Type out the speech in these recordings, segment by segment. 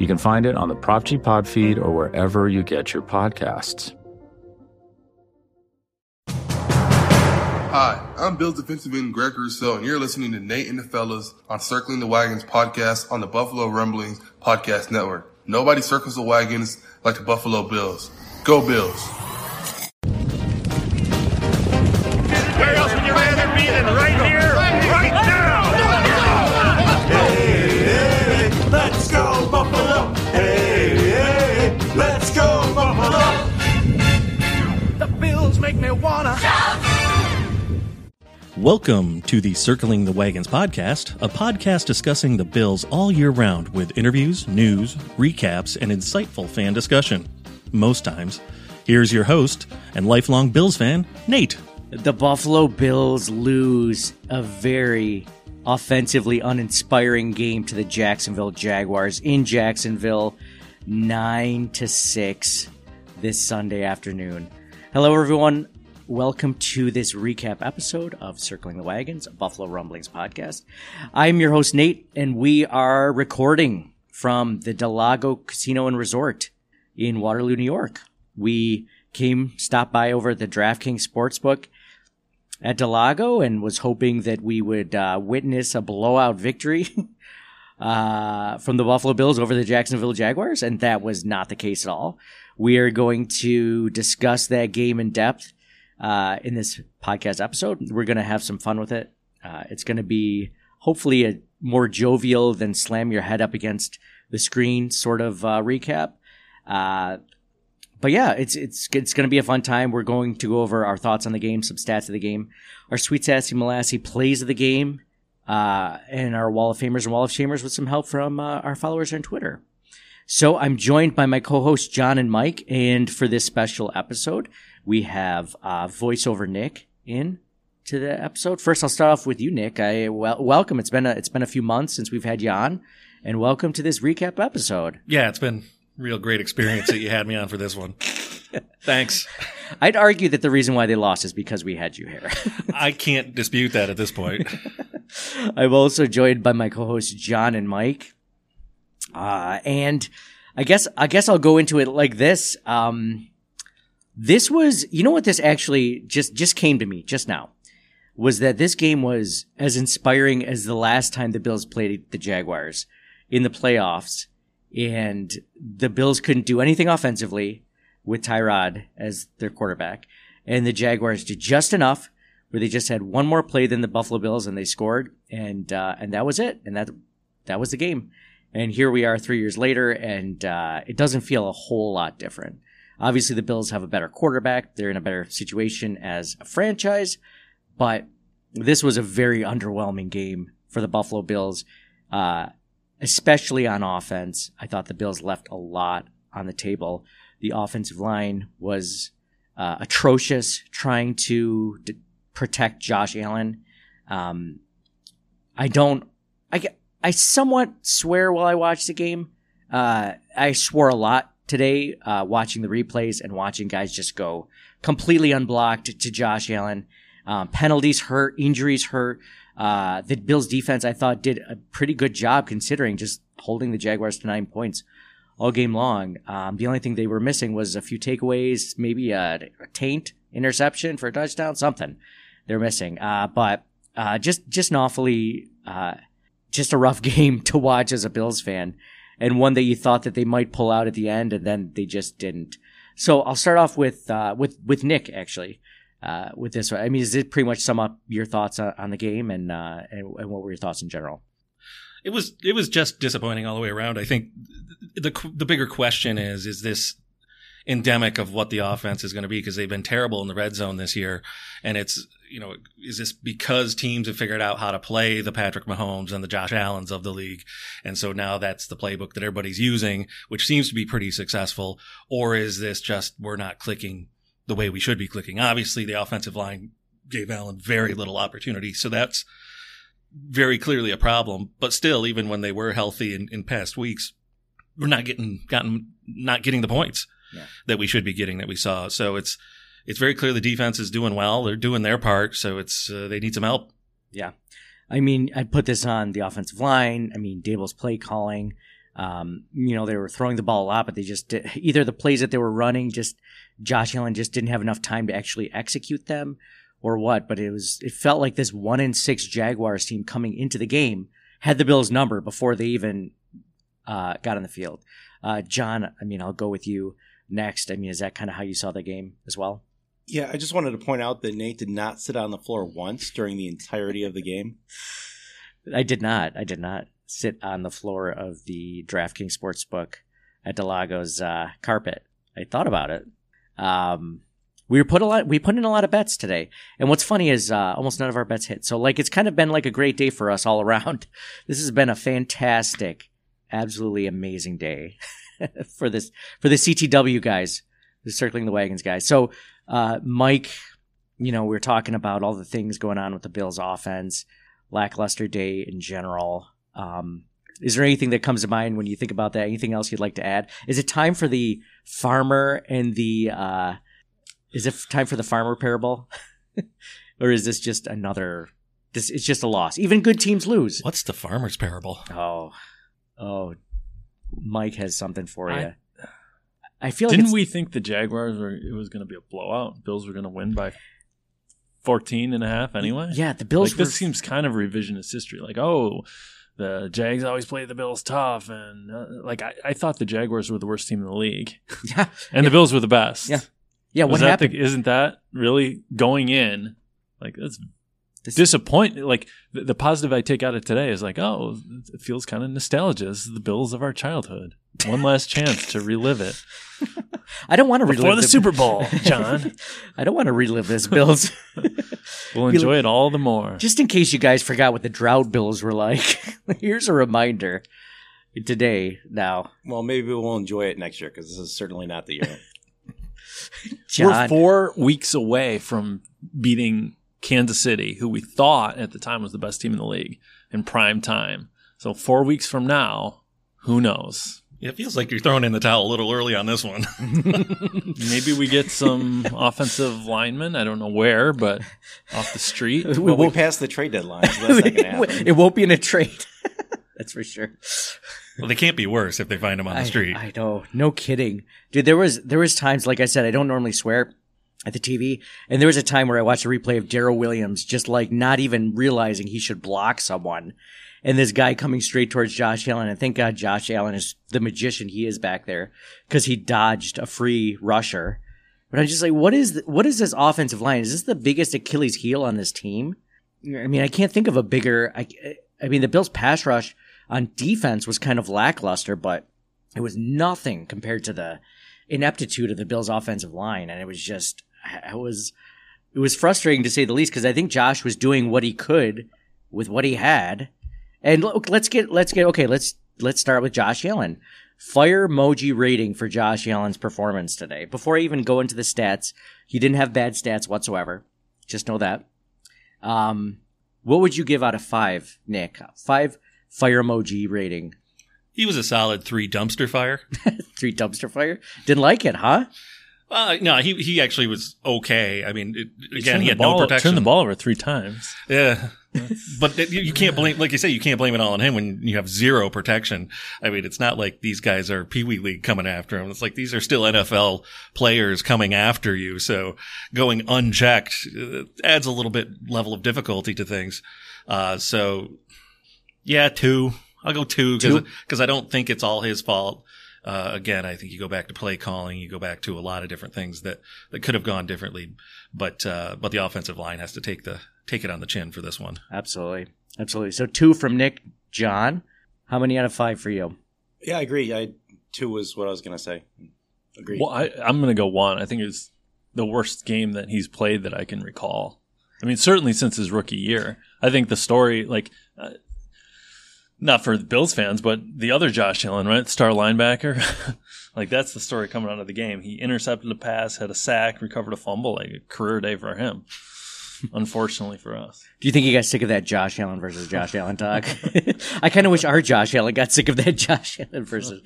You can find it on the Prop G Pod feed or wherever you get your podcasts. Hi, I'm Bills defensive end Greg Rousseau, and you're listening to Nate and the Fellas on Circling the Wagons podcast on the Buffalo Rumblings podcast network. Nobody circles the wagons like the Buffalo Bills. Go Bills! Welcome to the Circling the Wagons podcast, a podcast discussing the Bills all year round with interviews, news, recaps, and insightful fan discussion. Most times. Here's your host and lifelong Bills fan, Nate. The Buffalo Bills lose a very offensively uninspiring game to the Jacksonville Jaguars in Jacksonville, 9 to 6 this Sunday afternoon. Hello everyone. Welcome to this recap episode of Circling the Wagons, Buffalo Rumblings podcast. I'm your host Nate and we are recording from the del Lago Casino and Resort in Waterloo, New York. We came stopped by over at the DraftKings Sportsbook at del Lago and was hoping that we would uh, witness a blowout victory uh, from the Buffalo Bills over the Jacksonville Jaguars, and that was not the case at all. We are going to discuss that game in depth uh, in this podcast episode. We're going to have some fun with it. Uh, it's going to be hopefully a more jovial than slam your head up against the screen sort of uh, recap. Uh, but yeah, it's it's it's going to be a fun time. We're going to go over our thoughts on the game, some stats of the game, our sweet sassy molassy plays of the game, uh, and our Wall of Famers and Wall of Shamers with some help from uh, our followers on Twitter. So I'm joined by my co-hosts John and Mike, and for this special episode, we have uh, voiceover Nick in to the episode. First, I'll start off with you, Nick. I well, welcome. It's been a, it's been a few months since we've had you on, and welcome to this recap episode. Yeah, it's been real great experience that you had me on for this one. Thanks. I'd argue that the reason why they lost is because we had you here. I can't dispute that at this point. I'm also joined by my co-hosts John and Mike. Uh, and I guess I guess I'll go into it like this. Um, this was, you know what this actually just just came to me just now was that this game was as inspiring as the last time the Bills played the Jaguars in the playoffs and the Bills couldn't do anything offensively with Tyrod as their quarterback and the Jaguars did just enough where they just had one more play than the Buffalo Bills and they scored and uh, and that was it and that that was the game. And here we are 3 years later and uh, it doesn't feel a whole lot different obviously the Bills have a better quarterback they're in a better situation as a franchise but this was a very underwhelming game for the Buffalo Bills uh, especially on offense I thought the Bills left a lot on the table the offensive line was uh, atrocious trying to d- protect Josh Allen. Um, I don't. I I somewhat swear while I watch the game. Uh, I swore a lot today uh, watching the replays and watching guys just go completely unblocked to Josh Allen. Um, penalties hurt, injuries hurt. Uh, the Bills defense I thought did a pretty good job considering just holding the Jaguars to nine points all game long. Um, the only thing they were missing was a few takeaways, maybe a, a taint interception for a touchdown, something they're missing. Uh, but uh, just just an awfully uh, just a rough game to watch as a Bills fan, and one that you thought that they might pull out at the end, and then they just didn't. So I'll start off with uh, with with Nick actually. Uh, with this, one. I mean, does it pretty much sum up your thoughts on, the game and, uh, and and what were your thoughts in general? it was it was just disappointing all the way around. I think the the bigger question is is this endemic of what the offense is going to be because they've been terrible in the red zone this year. And it's, you know, is this because teams have figured out how to play the Patrick Mahomes and the Josh Allens of the league? And so now that's the playbook that everybody's using, which seems to be pretty successful. Or is this just we're not clicking the way we should be clicking? Obviously, the offensive line gave Allen very little opportunity. So that's very clearly a problem. But still, even when they were healthy in, in past weeks, we're not getting gotten not getting the points Yeah. that we should be getting that we saw. So it's it's very clear the defense is doing well. They're doing their part. So it's uh, they need some help. Yeah. I mean, I put this on the offensive line. I mean, Daboll's play calling. Um, you know, they were throwing the ball a lot, but they just did, either the plays that they were running, just Josh Allen just didn't have enough time to actually execute them, or what. But it was it felt like this one in six Jaguars team coming into the game had the Bills number before they even uh, got on the field. Uh, John, I mean, I'll go with you next. I mean, is that kind of how you saw the game as well? Yeah, I just wanted to point out that Nate did not sit on the floor once during the entirety of the game. I did not. I did not sit on the floor of the DraftKings Sportsbook at del Lago's uh, carpet. I thought about it. Um, we were put a lot. We put in a lot of bets today, and what's funny is uh, almost none of our bets hit. So like, it's kind of been like a great day for us all around. This has been a fantastic, absolutely amazing day for this for the CTW guys, the circling the wagons guys. So, uh, Mike, you know, we are talking about all the things going on with the Bills offense lackluster day in general. Um, is there anything that comes to mind when you think about that? Anything else you'd like to add? Is it time for the farmer and the? Uh, is it time for the farmer parable, or is this just another? This it's just a loss. Even good teams lose. What's the farmer's parable? Oh, oh, Mike has something for you. I feel like Didn't it's- we think the Jaguars were it was going to be a blowout? Bills were going to win by 14 and a half anyway? Yeah, the Bills Like, were. this seems kind of revisionist history. Like, oh, the Jags always play the Bills tough and uh, like I, I thought the Jaguars were the worst team in the league yeah, and the Bills were the best. Yeah. yeah. Was What that the- happened? isn't that really going in like that's This- disappointing like the, the positive i take out of today is like oh it feels kind of nostalgia. This is the bills of our childhood. One last chance to relive it. I don't want to relive before relive the super bowl john. I don't want to relive this, Bills. we'll enjoy it all the more. Just in case you guys forgot what the drought bills were like, here's a reminder. Today. Now, Well, maybe we'll enjoy it next year because this is certainly not the year. we're four weeks away from beating kansas city who we thought at the time was the best team in the league in prime time so four weeks from now who knows It feels like you're throwing in the towel a little early on this one. Maybe we get some offensive linemen. I don't know where, but off the street. we well, we won't, passed the trade deadline, so that's not happen. it won't be in a trade. That's for sure. well, they can't be worse if they find him on the I, street. I know, no kidding, dude. There was there was times, like I said, I don't normally swear at the TV, and there was a time where I watched a replay of Daryl Williams, just like not even realizing he should block someone, and this guy coming straight towards Josh Allen. And thank God Josh Allen is the magician he is back there because he dodged a free rusher. But I'm just like, what is what is this offensive line? Is this the biggest Achilles heel on this team? I mean, I can't think of a bigger. I, I mean, the Bills' pass rush on defense was kind of lackluster, but it was nothing compared to the ineptitude of the Bills' offensive line, and it was just it was it was frustrating to say the least because I think Josh was doing what he could with what he had. And look, let's get let's get okay. Let's let's start with Josh Allen. Fire emoji rating for Josh Allen's performance today. Before I even go into the stats, he didn't have bad stats whatsoever. Just know that. Um, what would you give out of five, Nick? Five fire emoji rating. he was a solid three dumpster fire. Three dumpster fire. Didn't like it, huh? Uh, no, he he actually was okay. I mean, it, again, he had ball, no protection. Turned the ball over three times. Yeah. but you, you can't blame, like you say, you can't blame it all on him when you have zero protection. I mean, it's not like these guys are Pee Wee League coming after him. It's like these are still NFL players coming after you. So going unchecked uh, adds a little bit level of difficulty to things. Uh, so yeah, two. I'll go two Two? because I don't think it's all his fault. Uh, again, I think you go back to play calling, you go back to a lot of different things that, that could have gone differently, but, uh, but the offensive line has to take the, take it on the chin for this one. Absolutely. Absolutely. So two from Nick. John, how many out of five for you? Yeah, I agree. I two was what I was going to say. Agreed. Well, I, I'm going to go one. I think it's the worst game that he's played that I can recall. I mean, certainly since his rookie year. I think the story, like, uh, not for the Bills fans, but the other Josh Allen, right? Star linebacker. like, that's the story coming out of the game. He intercepted a pass, had a sack, recovered a fumble. Like, a career day for him. Unfortunately for us. Do you think he got sick of that Josh Allen versus Josh Allen talk? I kind of wish our Josh Allen got sick of that Josh Allen versus.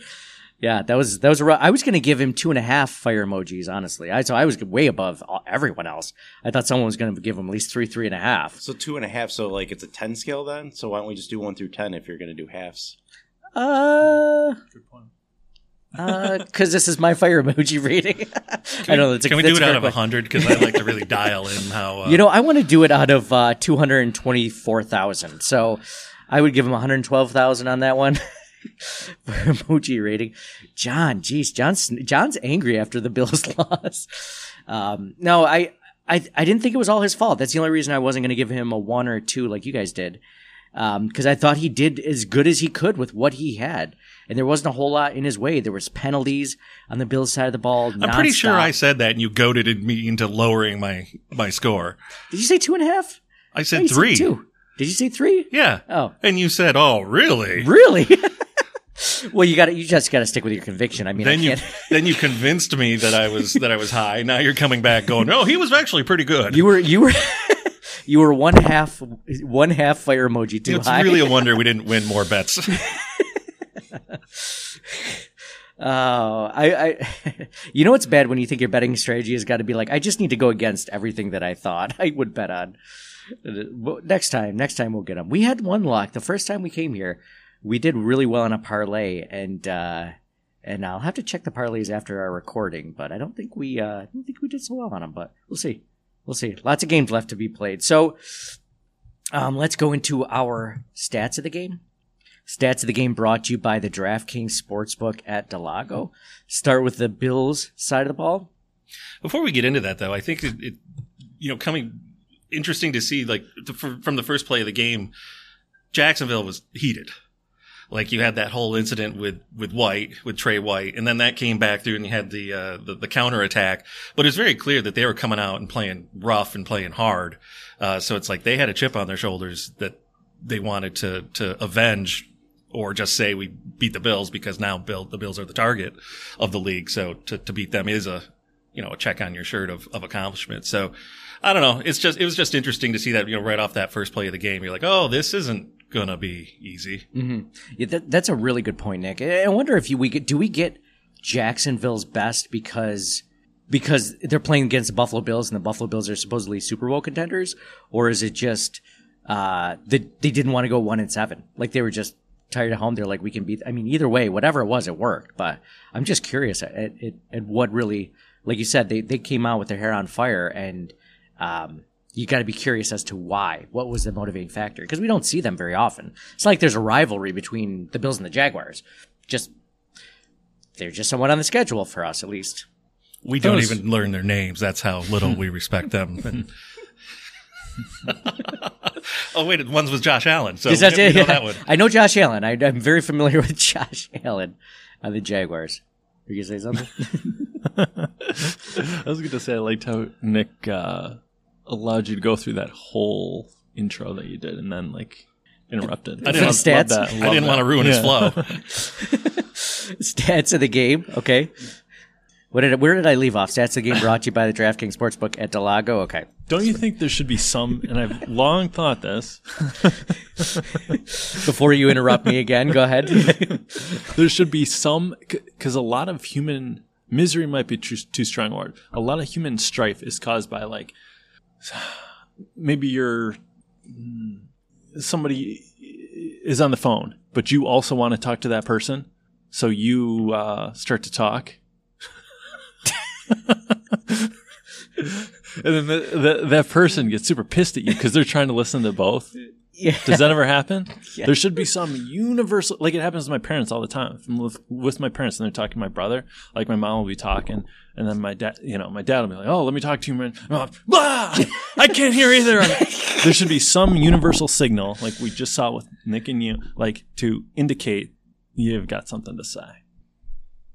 Yeah, that was that was a rough, I was going to give him two and a half fire emojis. Honestly, I so I was way above all- everyone else. I thought someone was going to give him at least three, three and a half. So two and a half. So like it's a ten scale then. So why don't we just do one through ten if you're going to do halves? Uh, Good point. because this is my fire emoji rating. I know that's a, Can we that's do it out of question. hundred? Because I like to really dial in how. Uh, You know, I want to do it out of uh, 224,000. So I would give him 112,000 on that one for emoji rating. John, geez, John's, John's angry after the Bills loss. Um, no, I, I, I didn't think it was all his fault. That's the only reason I wasn't going to give him a one or two like you guys did. Um, cause I thought he did as good as he could with what he had. And there wasn't a whole lot in his way. There was penalties on the Bills side of the ball. I'm pretty sure. I said that, and you goaded me into lowering my my score. Did you say two and a half? I No, said said three. two. Did you say three? Yeah. Oh. And you said, "Oh, really?" Really? well, you got to you just got to stick with your conviction. I mean, Then I you then you convinced me that I was that I was high. Now you're coming back going, "No, he was actually pretty good." You were you were you were one half one half fire emoji too it's high. It's really a wonder we didn't win more bets. Oh, I, I, you know what's bad when you think your betting strategy has got to be like, I just need to go against everything that I thought I would bet on. Uh, next time, next time we'll get them. We had one luck the first time we came here. We did really well on a parlay, and uh, and I'll have to check the parlays after our recording. But I don't think we, uh, I don't think we did so well on them. But we'll see, we'll see. Lots of games left to be played. So, um, let's go into our stats of the game. Stats of the game brought to you by the DraftKings Sportsbook at del Lago. Start with the Bills side of the ball. Before we get into that, though, I think it, it you know, coming interesting to see like the, fr- from the first play of the game, Jacksonville was heated. Like you had that whole incident with with White, with Trey White, and then that came back through, and you had the uh, the, the counter attack. But it's very clear that they were coming out and playing rough and playing hard. Uh, so it's like they had a chip on their shoulders that they wanted to to avenge or just say we beat the Bills because now Bill, the Bills are the target of the league. So to, to beat them is a, you know, a check on your shirt of, of accomplishment. So I don't know. It's just, it was just interesting to see that, you know, right off that first play of the game, you're like, oh, this isn't to be easy. Yeah, that, that's a really good point, Nick. I wonder if you, we get, do we get Jacksonville's best because because they're playing against the Buffalo Bills and the Buffalo Bills are supposedly Super Bowl contenders, or is it just uh, that they didn't want to go one and seven? Like they were just tired at home. They're like, we can beat. I mean, either way, whatever it was, it worked. But I'm just curious at, at, at what really, like you said, they they came out with their hair on fire and. Um, you got to be curious as to why. What was the motivating factor? Because we don't see them very often. It's like there's a rivalry between the Bills and the Jaguars. Just they're just somewhat on the schedule for us, at least. We don't Those- even learn their names. That's how little we respect them. And- oh wait, one's with Josh Allen. So Is we that know- we it? know that one. I know Josh Allen. I, I'm very familiar with Josh Allen on the Jaguars. Were you gonna say something? I was going to say I liked how Nick uh, allowed you to go through that whole intro that you did, and then like interrupted. I didn't- Love- For love that, I didn't that. want to ruin his flow. Stats of the game. Okay. What did where did I leave off? Stats of the game brought to you by the DraftKings Sportsbook at del Lago. Okay. Don't you think there should be some? And I've long thought this. Before you interrupt me again, go ahead. there should be some because a lot of human misery might be too, too strong a word. A lot of human strife is caused by like maybe you're somebody is on the phone, but you also want to talk to that person, so you uh, start to talk. And then the, the, that person gets super pissed at you because they're trying to listen to both. yeah. Does that ever happen? There should be some universal, like it happens to my parents all the time. If I'm with, with my parents and they're talking to my brother, like my mom will be talking, and then my dad, you know, my dad will be like, "Oh, let me talk to you, man." Like, "Ah, I can't hear either. there should be some universal signal, like we just saw with Nick and you, like to indicate you've got something to say.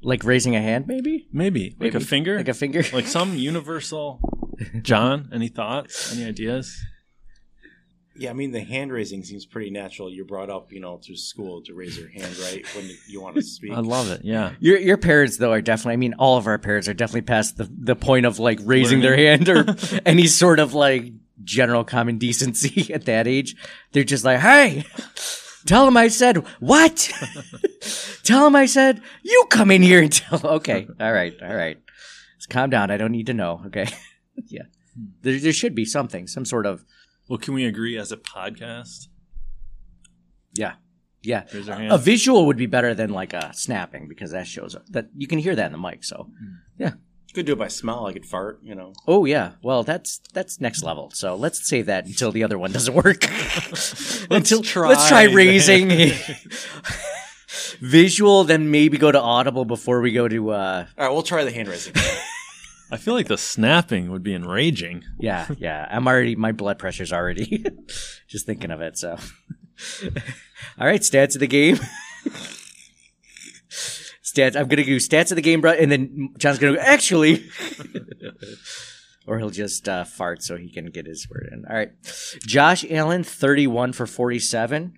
Like raising a hand, maybe? Maybe like a finger, Like a finger? like some universal. John, any thoughts? Any ideas? Yeah, I mean the hand raising seems pretty natural. You're brought up, you know, through school to raise your hand, right, when you want to speak. I love it. Yeah. Your your parents though are definitely. I mean, all of our parents are definitely past the the point of like raising their hand or any sort of like general common decency at that age. They're just like, hey, tell him I said what? tell him I said you come in here and tell. Okay, all right, all right. Let's calm down. I don't need to know. Okay, yeah. There there should be something, some sort of Well, can we agree as a podcast? yeah. Yeah, Raise our a visual would be better than like a snapping because that shows up. that you can hear that in the mic. So, yeah, You could do it by smell. I could fart, you know. Oh yeah, well that's that's next level. So let's save that until the other one doesn't work. until try let's try that. raising visual, then maybe go to audible before we go to uh All right, we'll try the hand raising. I feel like the snapping would be enraging. yeah yeah. I'm already my blood pressure's already just thinking of it. So all right, stats of the game. stats. I'm gonna do stats of the game, bro, and then John's gonna go actually. or he'll just uh, fart so he can get his word in. All right. Josh Allen, 31 for 47,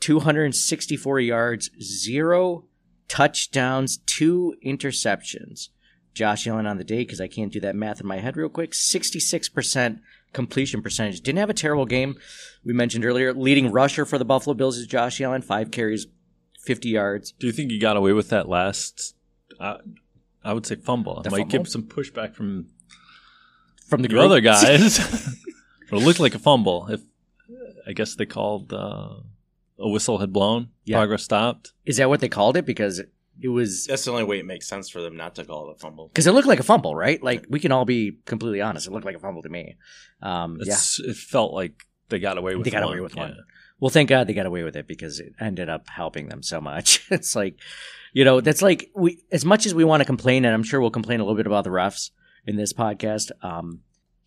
264 yards, zero touchdowns, two interceptions. Josh Allen on the day, because I can't do that math in my head real quick, 66% completion percentage. Didn't have a terrible game. We mentioned earlier, leading rusher for the Buffalo Bills is Josh Allen, five carries, 50 yards. Do you think he got away with that last? Uh, I would say fumble. The Might fumble? give some pushback from From the other guys. it looked like a fumble. If I guess they called uh, a whistle had blown, Yeah. progress stopped. is that what they called it? Because it was That's the only way it makes sense for them not to call it a fumble. because it looked like a fumble, right? Like we can all be completely honest. It looked like a fumble to me. Um, yeah, It's, It felt like they got away with. They got one. away with one. Well, thank God they got away with it because it ended up helping them so much. it's like, you know, that's like we as much as we want to complain, and I'm sure we'll complain a little bit about the refs in this podcast. Um,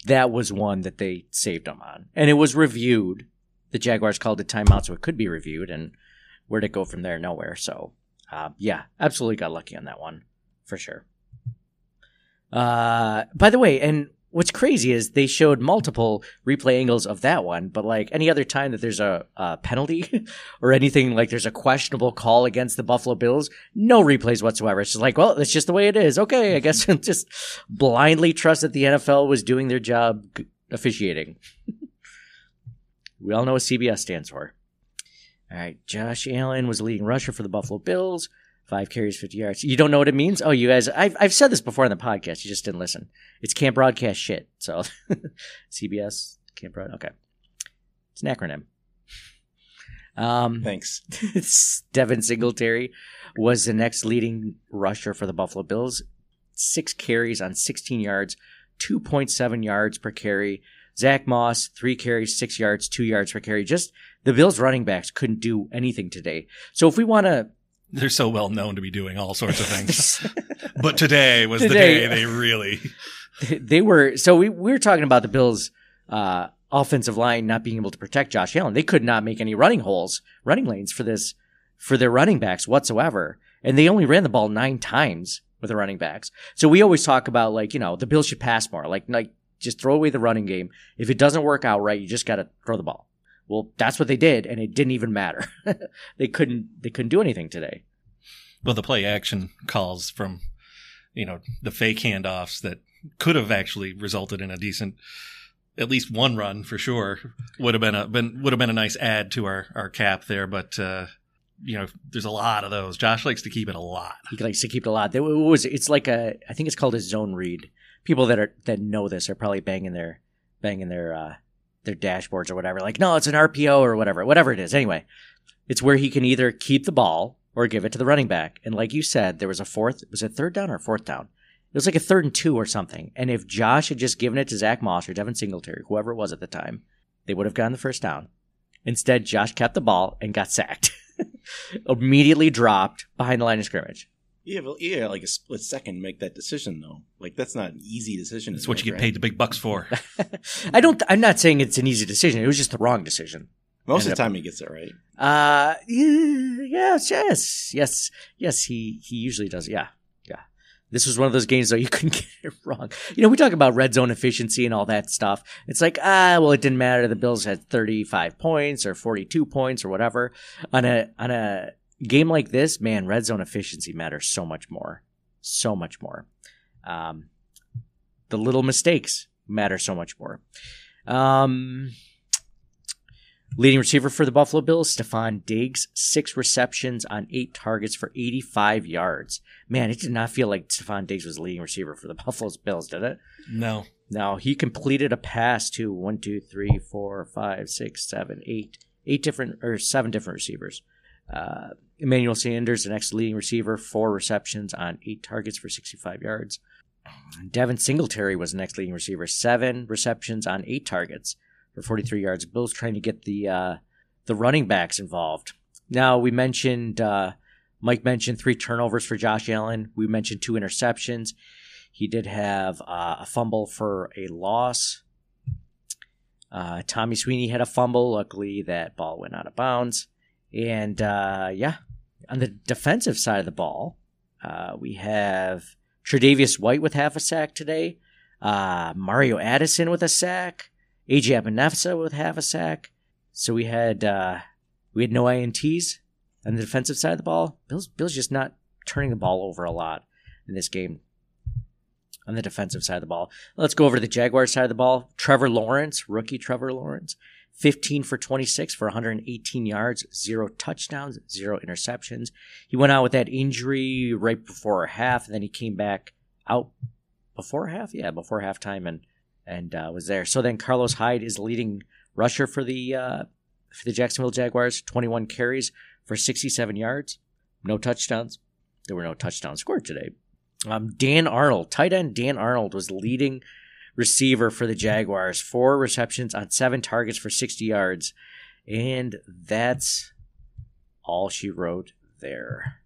that was one that they saved them on, and it was reviewed. The Jaguars called it timeout, so it could be reviewed, and where'd it go from there? Nowhere. So, uh, yeah, absolutely got lucky on that one for sure. Uh, by the way, and what's crazy is they showed multiple replay angles of that one, but like any other time that there's a, a penalty or anything like there's a questionable call against the Buffalo Bills, no replays whatsoever. It's just like, well, that's just the way it is. Okay, I guess just blindly trust that the NFL was doing their job officiating. we all know what CBS stands for. All right, Josh Allen was the leading rusher for the Buffalo Bills. Five carries, 50 yards. You don't know what it means? Oh, you guys, I've, I've said this before on the podcast. You just didn't listen. It's can't broadcast shit. So, CBS, can't broad. Okay. It's an acronym. Um, Thanks. Devin Singletary was the next leading rusher for the Buffalo Bills. Six carries on 16 yards, 2.7 yards per carry. Zack Moss, three carries, six yards, two yards per carry. Just the Bills running backs couldn't do anything today. So if we want to They're so well known to be doing all sorts of things. but today was Today- the day they really. they were so we, we were talking about the Bills uh, offensive line not being able to protect Josh Allen. They could not make any running holes, running lanes for this for their running backs whatsoever. And they only ran the ball nine times with the running backs. So we always talk about like, you know, the Bills should pass more. Like like just throw away the running game. If it doesn't work out right, you just gotta throw the ball. Well, that's what they did, and it didn't even matter. they couldn't they couldn't do anything today. Well, the play action calls from, you know, the fake handoffs that could have actually resulted in a decent, at least one run for sure. Would have been a been would have been a nice add to our our cap there, but uh, you know, there's a lot of those. Josh likes to keep it a lot. He likes to keep it a lot. It was it's like a I think it's called a zone read. People that are that know this are probably banging their banging their uh their dashboards or whatever. Like, no, it's an RPO or whatever, whatever it is. Anyway, it's where he can either keep the ball or give it to the running back. And like you said, there was a fourth was it third down or fourth down? It was like a third and two or something. And if Josh had just given it to Zack Moss or Devin Singletary, whoever it was at the time, they would have gotten the first down. Instead, Josh kept the ball and got sacked. Immediately dropped behind the line of scrimmage. You have, you have like a split second to make that decision, though. Like that's not an easy decision. That's to what make, you get right? paid the big bucks for. I don't. I'm not saying it's an easy decision. It was just the wrong decision. Most Ended of the up- time he gets it right. Uh, yeah, yes, yes, yes, yes. He he usually does. Yeah, yeah. This was one of those games though you couldn't get it wrong. You know, we talk about red zone efficiency and all that stuff. It's like ah, well, it didn't matter. The Bills had thirty five points or forty two points or whatever. On a on a game like this, man, red zone efficiency matters so much more, so much more. Um, the little mistakes matter so much more. Um, Leading receiver for the Buffalo Bills, Stefon Diggs, six receptions on eight targets for 85 yards. Man, it did not feel like Stefon Diggs was leading receiver for the Buffalo Bills, did it? No. No, he completed a pass to one, two, three, four, five, six, seven, eight, eight different or seven different receivers. Uh, Emmanuel Sanders, the next leading receiver, four receptions on eight targets for 65 yards. Devin Singletary was the next leading receiver, seven receptions on eight targets for 43 yards. Bills trying to get the uh, the running backs involved. Now we mentioned uh, Mike mentioned three turnovers for Josh Allen. We mentioned two interceptions. He did have uh, a fumble for a loss. Uh, Tommy Sweeney had a fumble. Luckily, that ball went out of bounds. And uh, yeah, on the defensive side of the ball, uh, we have Tre'Davious White with half a sack today. Uh, Mario Addison with a sack. AJ Epenesa with half a sack. So we had uh, we had no ints on the defensive side of the ball. Bill's Bill's just not turning the ball over a lot in this game. On the defensive side of the ball, let's go over to the Jaguars side of the ball. Trevor Lawrence, rookie Trevor Lawrence, 15 for 26 for 118 yards, zero touchdowns, zero interceptions. He went out with that injury right before half, and then he came back out before half. Yeah, before halftime, and and uh, was there. So then Carlos Hyde is leading rusher for the uh, for the Jacksonville Jaguars, 21 carries for 67 yards, no touchdowns. There were no touchdowns scored today. Um, Dan Arnold, tight end Dan Arnold, was leading receiver for the Jaguars, four receptions on seven targets for 60 yards, and that's all she wrote there.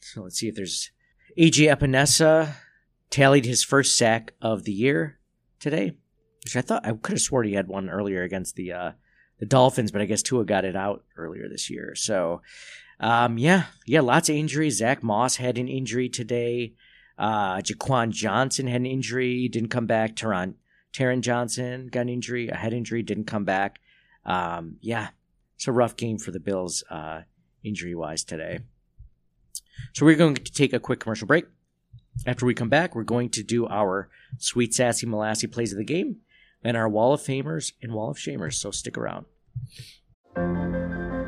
So let's see if there's AJ Epenesa tallied his first sack of the year today, which I thought I could have sworn he had one earlier against the uh, the Dolphins, but I guess Tua got it out earlier this year. So, um, yeah, yeah, lots of injuries. Zack Moss had an injury today. Uh, Jaquan Johnson had an injury, didn't come back. Teron, Taron Johnson got an injury, a head injury, didn't come back. Um, yeah, it's a rough game for the Bills, uh, injury wise today. So we're going to take a quick commercial break. After we come back, we're going to do our sweet, sassy, molassy plays of the game and our Wall of Famers and Wall of Shamers. So stick around.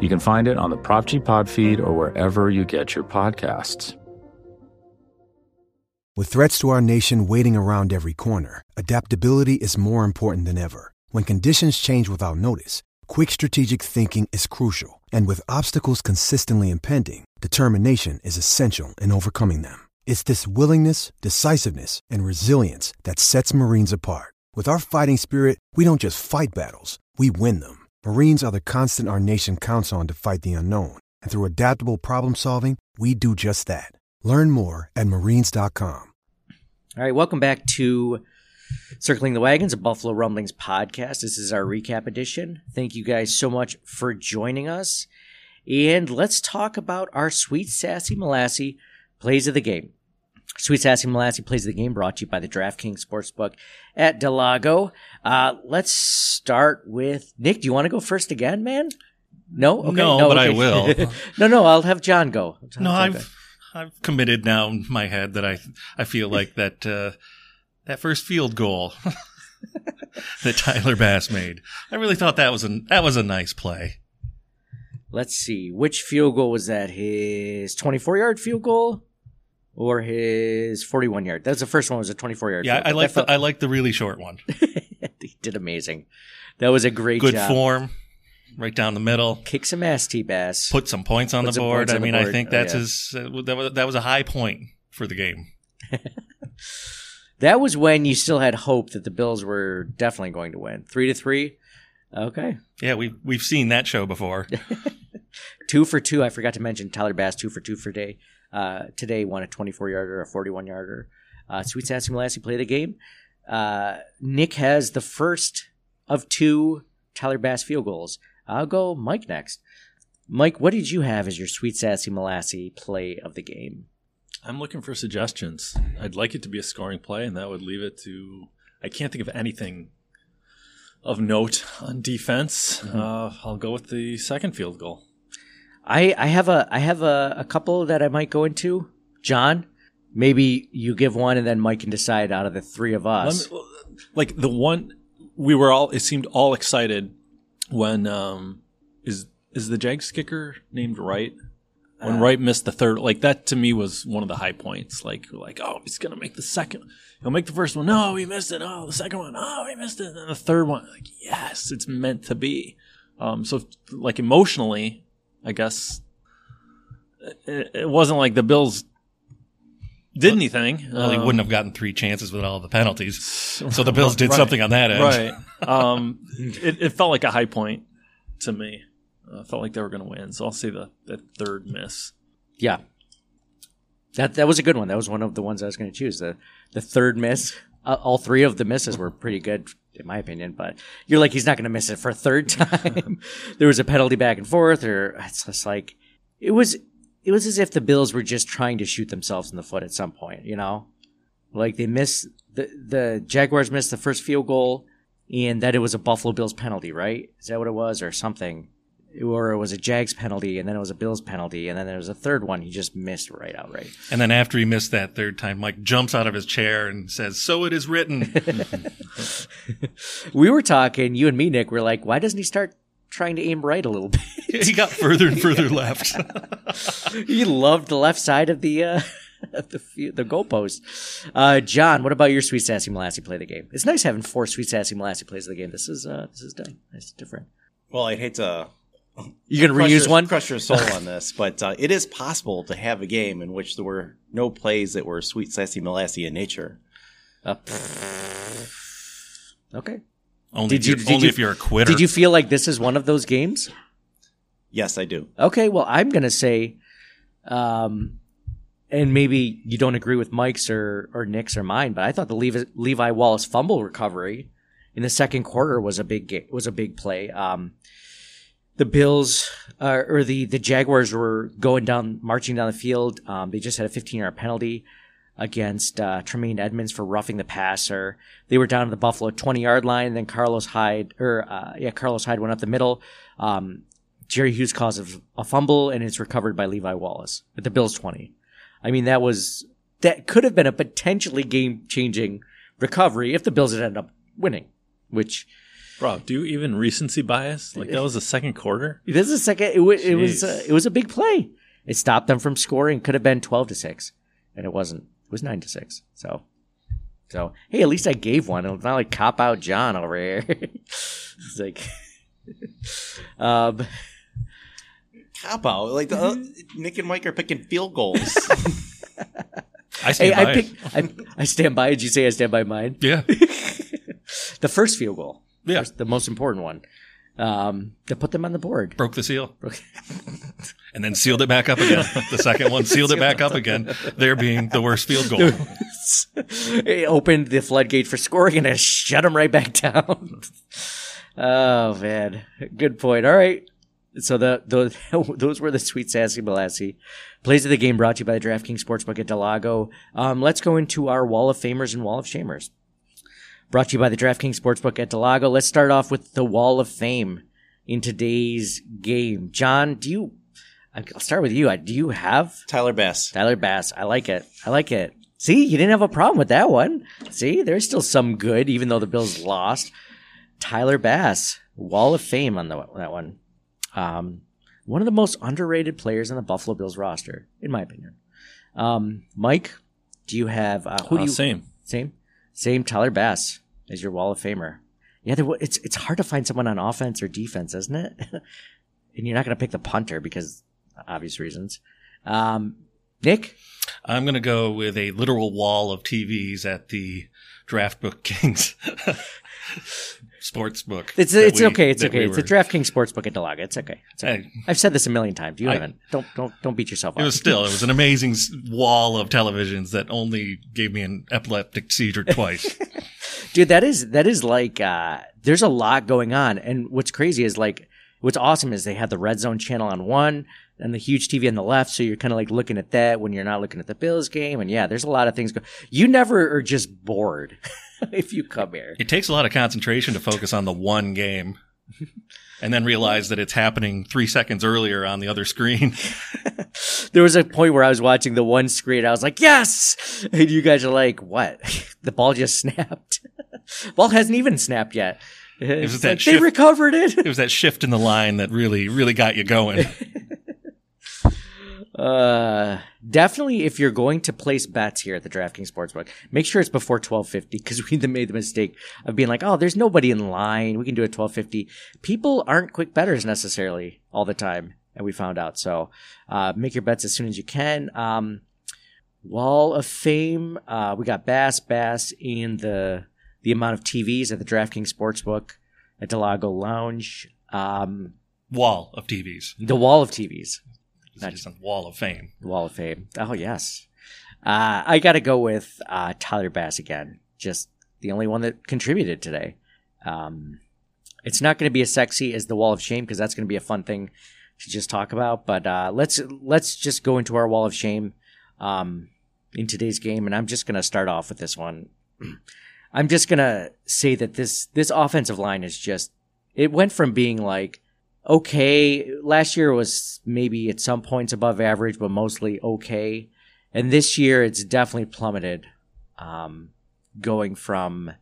You can find it on the Prop G Pod feed or wherever you get your podcasts. With threats to our nation waiting around every corner, adaptability is more important than ever. When conditions change without notice, quick strategic thinking is crucial. And with obstacles consistently impending, determination is essential in overcoming them. It's this willingness, decisiveness, and resilience that sets Marines apart. With our fighting spirit, we don't just fight battles, we win them. Marines are the constant our nation counts on to fight the unknown. And through adaptable problem solving, we do just that. Learn more at marines.com. All right, welcome back to Circling the Wagons, a Buffalo Rumblings podcast. This is our recap edition. Thank you guys so much for joining us. And let's talk about our sweet, sassy, molassy plays of the game. Sweet Sassy Molassy plays the game brought to you by the DraftKings Sportsbook at del Lago. Uh, let's start with Nick. Do you want to go first again, man? No? Okay. No, but I will. no, no, I'll have John go. No, I've I've committed now in my head that I I feel like that uh, that first field goal that Tyler Bass made. I really thought that was a that was a nice play. Let's see. Which field goal was that? His 24 yard field goal or his 41 yard? That's the first one was a 24 yard. Yeah, I like the I like the really short one. he did amazing. That was a great Good job. form. right down the middle. Kick some ass, T Bass. Put some points on Put the board. I mean, I board. think Oh, that's yeah. his. Uh, that, was, that was a high point for the game. That was when you still had hope that the Bills were definitely going to win. Three to three. Okay. Yeah, we we've seen that show before. Two for two. I forgot to mention Tyler Bass, two for two for day. Uh, today won a 24 yarder, a 41 yarder. Uh, Sweet Sassy Molassie play the game. Uh, Nick has the first of two Tyler Bass field goals. I'll go Mike next. Mike, what did you have as your Sweet Sassy Molassie play of the game? I'm looking for suggestions. I'd like it to be a scoring play, and that would leave it to. I can't think of anything of note on defense. Uh, I'll go with the second field goal. I, I have a I have a, a couple that I might go into. John, maybe you give one and then Mike can decide out of the three of us. Me- like the one we were all. It seemed all excited when um is is the Jags kicker named Wright. When Wright missed the third, like that to me was one of the high points. Like, like oh, he's gonna make the second. He'll make the first one. No, he missed it. Oh, the second one. Oh, he missed it. And the third one. Like, yes, it's meant to be. Um, so like emotionally, I guess it, it wasn't like the Bills did anything. Well, he Um, wouldn't have gotten three chances with all the penalties. So the Bills did Right. something on that end. Right. Um, it, it felt like a high point to me. Uh, felt like they were going to win. So I'll say the, the third miss. Yeah. That that was a good one. That was one of the ones I was going to choose. The the third miss. Uh, all three of the misses were pretty good, in my opinion. But you're like, he's not going to miss it for a third time. there was a penalty back and forth, or it's just like it was. It was as if the Bills were just trying to shoot themselves in the foot at some point. You know, like they missed the the Jaguars missed the first field goal, and that it was a Buffalo Bills penalty, right? Is that what it was, or something? Or it was a Jags penalty, and then it was a Bills penalty, and then there was a third one he just missed right outright. And then after he missed that third time, Mike jumps out of his chair and says, "So it is written." We were talking, you and me, Nick. We're like, why doesn't he start trying to aim right a little bit? he got further and further left. he loved the left side of the uh, of the the goalpost. Uh, John, what about your sweet sassy Molassie play the game? It's nice having four sweet sassy Molassie plays of the game. This is uh, this is done. It's different. Well, I'd hate to You gonna reuse your, one? crush your soul on this, but uh, it is possible to have a game in which there were no plays that were sweet, sassy, molassie in nature. Uh, okay. only if, you're, only if you're a quitter. Did you feel like this is one of those games? Yes, I do. Okay, well, I'm going to say, um, and maybe you don't agree with Mike's or, or Nick's or mine, but I thought the Levi, Levi Wallace fumble recovery in the second quarter was a big ga- was a big play. Um, the Bills uh, or the the Jaguars were going down, marching down the field. Um, they just had a 15 yard penalty against uh, Tremaine Edmunds for roughing the passer. They were down to the Buffalo 20 yard line, and then Carlos Hyde or uh, yeah, Carlos Hyde went up the middle. Um, Jerry Hughes causes a fumble and it's recovered by Levi Wallace at the Bills 20. I mean, that was, that could have been a potentially game changing recovery if the Bills had ended up winning, which Bro, do you even recency bias? Like that was the second quarter? this is a second, it, wa- it was, Jeez. uh, it was a big play. It stopped them from scoring. Could have been 12 to 6 and it wasn't. It was 9 to 6. So, so, hey, at least I gave one. It's not like cop out John over here. it's like, um, Cop out. Like the, uh, Nick and Mike are picking field goals. I hey, stand by I, it. pick, I, I stand by. Did you say I stand by mine? Yeah, the first field goal. Yeah. The most important one. Um, to put them on the board. broke the seal, and then sealed it back up again. The second one sealed it back up again. There being the worst field goal. it opened the floodgate for scoring and it shut them right back down. oh man, good point. All right. So the, the those were the sweet sassy Molassie plays of the game brought to you by the DraftKings Sportsbook at del Lago. Um, let's go into our Wall of Famers and Wall of Shamers. Brought to you by the DraftKings Sportsbook at del Lago. Let's start off with the Wall of Fame in today's game. John, do you? I'll start with you. I do you have Tyler Bass. Tyler Bass. I like it. I like it. See, you didn't have a problem with that one. See, there's still some good, even though the Bills lost. Tyler Bass, Wall of Fame on the, that one. Um, one of the most underrated players on the Buffalo Bills roster, in my opinion. Um, Mike, do you have uh, who do Uh, you same. same same Tyler Bass as your Wall of Famer? Yeah, there, it's it's hard to find someone on offense or defense, isn't it? and you're not going to pick the punter because obvious reasons. Um, Nick, I'm going to go with a literal wall of TVs at the Draft Book Kings sports book. it's it's we- okay, it's okay. we It's a were- DraftKings sportsbook at Delaga. It's okay. It's okay. Hey. I've said this a million times. You I- haven't. Don't don't don't beat yourself up. It was still, it was an amazing wall of televisions that only gave me an epileptic seizure twice. dude that is that is like uh there's a lot going on and what's crazy is like what's awesome is they had the red zone channel on one and the huge tv on the left so you're kind of like looking at that when you're not looking at the bills game and yeah there's a lot of things go- you never are just bored if you come here. It takes a lot of concentration to focus on the one game and then realize that it's happening three seconds earlier on the other screen. there was a point where i was watching the one screen. I was like yes! And you guys are like what? The ball just snapped. Ball hasn't even snapped yet. Was It's that like, they recovered it. It was that shift in the line that really, really got you going. Uh, definitely if you're going to place bets here at the DraftKings Sportsbook, make sure it's before 1250 because we made the mistake of being like, oh, there's nobody in line. We can do it 1250. People aren't quick betters necessarily all the time. And we found out. So, uh, make your bets as soon as you can. Um, Wall of Fame. Uh, we got Bass, Bass, and the, the amount of TVs at the DraftKings Sportsbook at del Lago Lounge. Um, Wall of TVs. the wall of TVs. It's just a wall of fame. Wall of Fame. Oh yes. Uh, I got to go with uh, Tyler Bass again. Just the only one that contributed today. Um, it's not going to be as sexy as the Wall of Shame because that's going to be a fun thing to just talk about. But uh, let's let's just go into our Wall of Shame um, in today's game, and I'm just going to start off with this one. I'm just going to say that this this offensive line is just it went from being like okay. Last year was maybe at some points above average, but mostly okay. And this year it's definitely plummeted, um, going from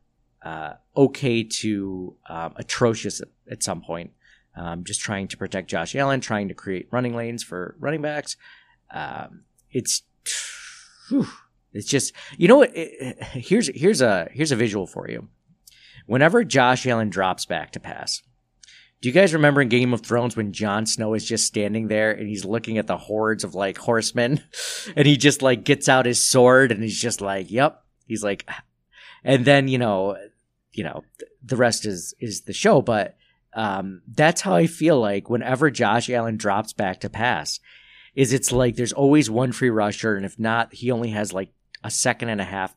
uh, okay to um, atrocious at, some point. Um, just trying to protect Josh Allen, trying to create running lanes for running backs. Um, it's whew, it's just you know what? Here's here's a here's a visual for you. Whenever Josh Allen drops back to pass, do you guys remember in Game of Thrones when Jon Snow is just standing there and he's looking at the hordes of like horsemen? And he just like gets out his sword and he's just like, "Yep." He's like and then, you know, you know, the rest is is the show, but um that's how I feel like whenever Josh Allen drops back to pass is it's like there's always one free rusher. And if not, he only has like a second and a half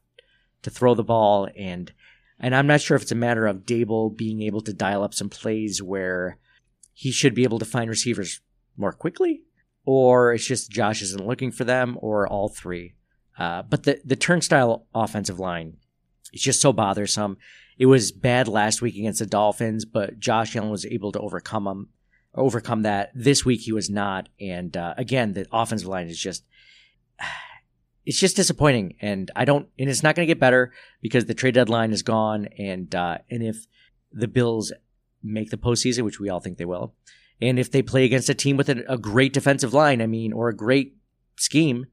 to throw the ball. And and I'm not sure if it's a matter of Daboll being able to dial up some plays where he should be able to find receivers more quickly, or it's just Josh isn't looking for them, or all three. Uh, but the the turnstile offensive line is just so bothersome. It was bad last week against the Dolphins, but Josh Allen was able to overcome them, overcome that. This week he was not, and uh, again the offensive line is just it's just disappointing, and I don't, and it's not going to get better because the trade deadline is gone, and uh, and if the Bills make the postseason, which we all think they will, and if they play against a team with a, a great defensive line, I mean, or a great scheme,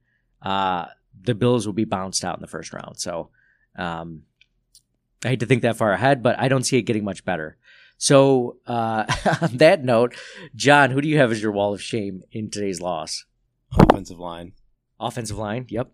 uh, the Bills will be bounced out in the first round. So, um, I hate to think that far ahead, but I don't see it getting much better. So, uh, on that note, John, who do you have as your wall of shame in today's loss? Offensive line. Offensive line. Yep.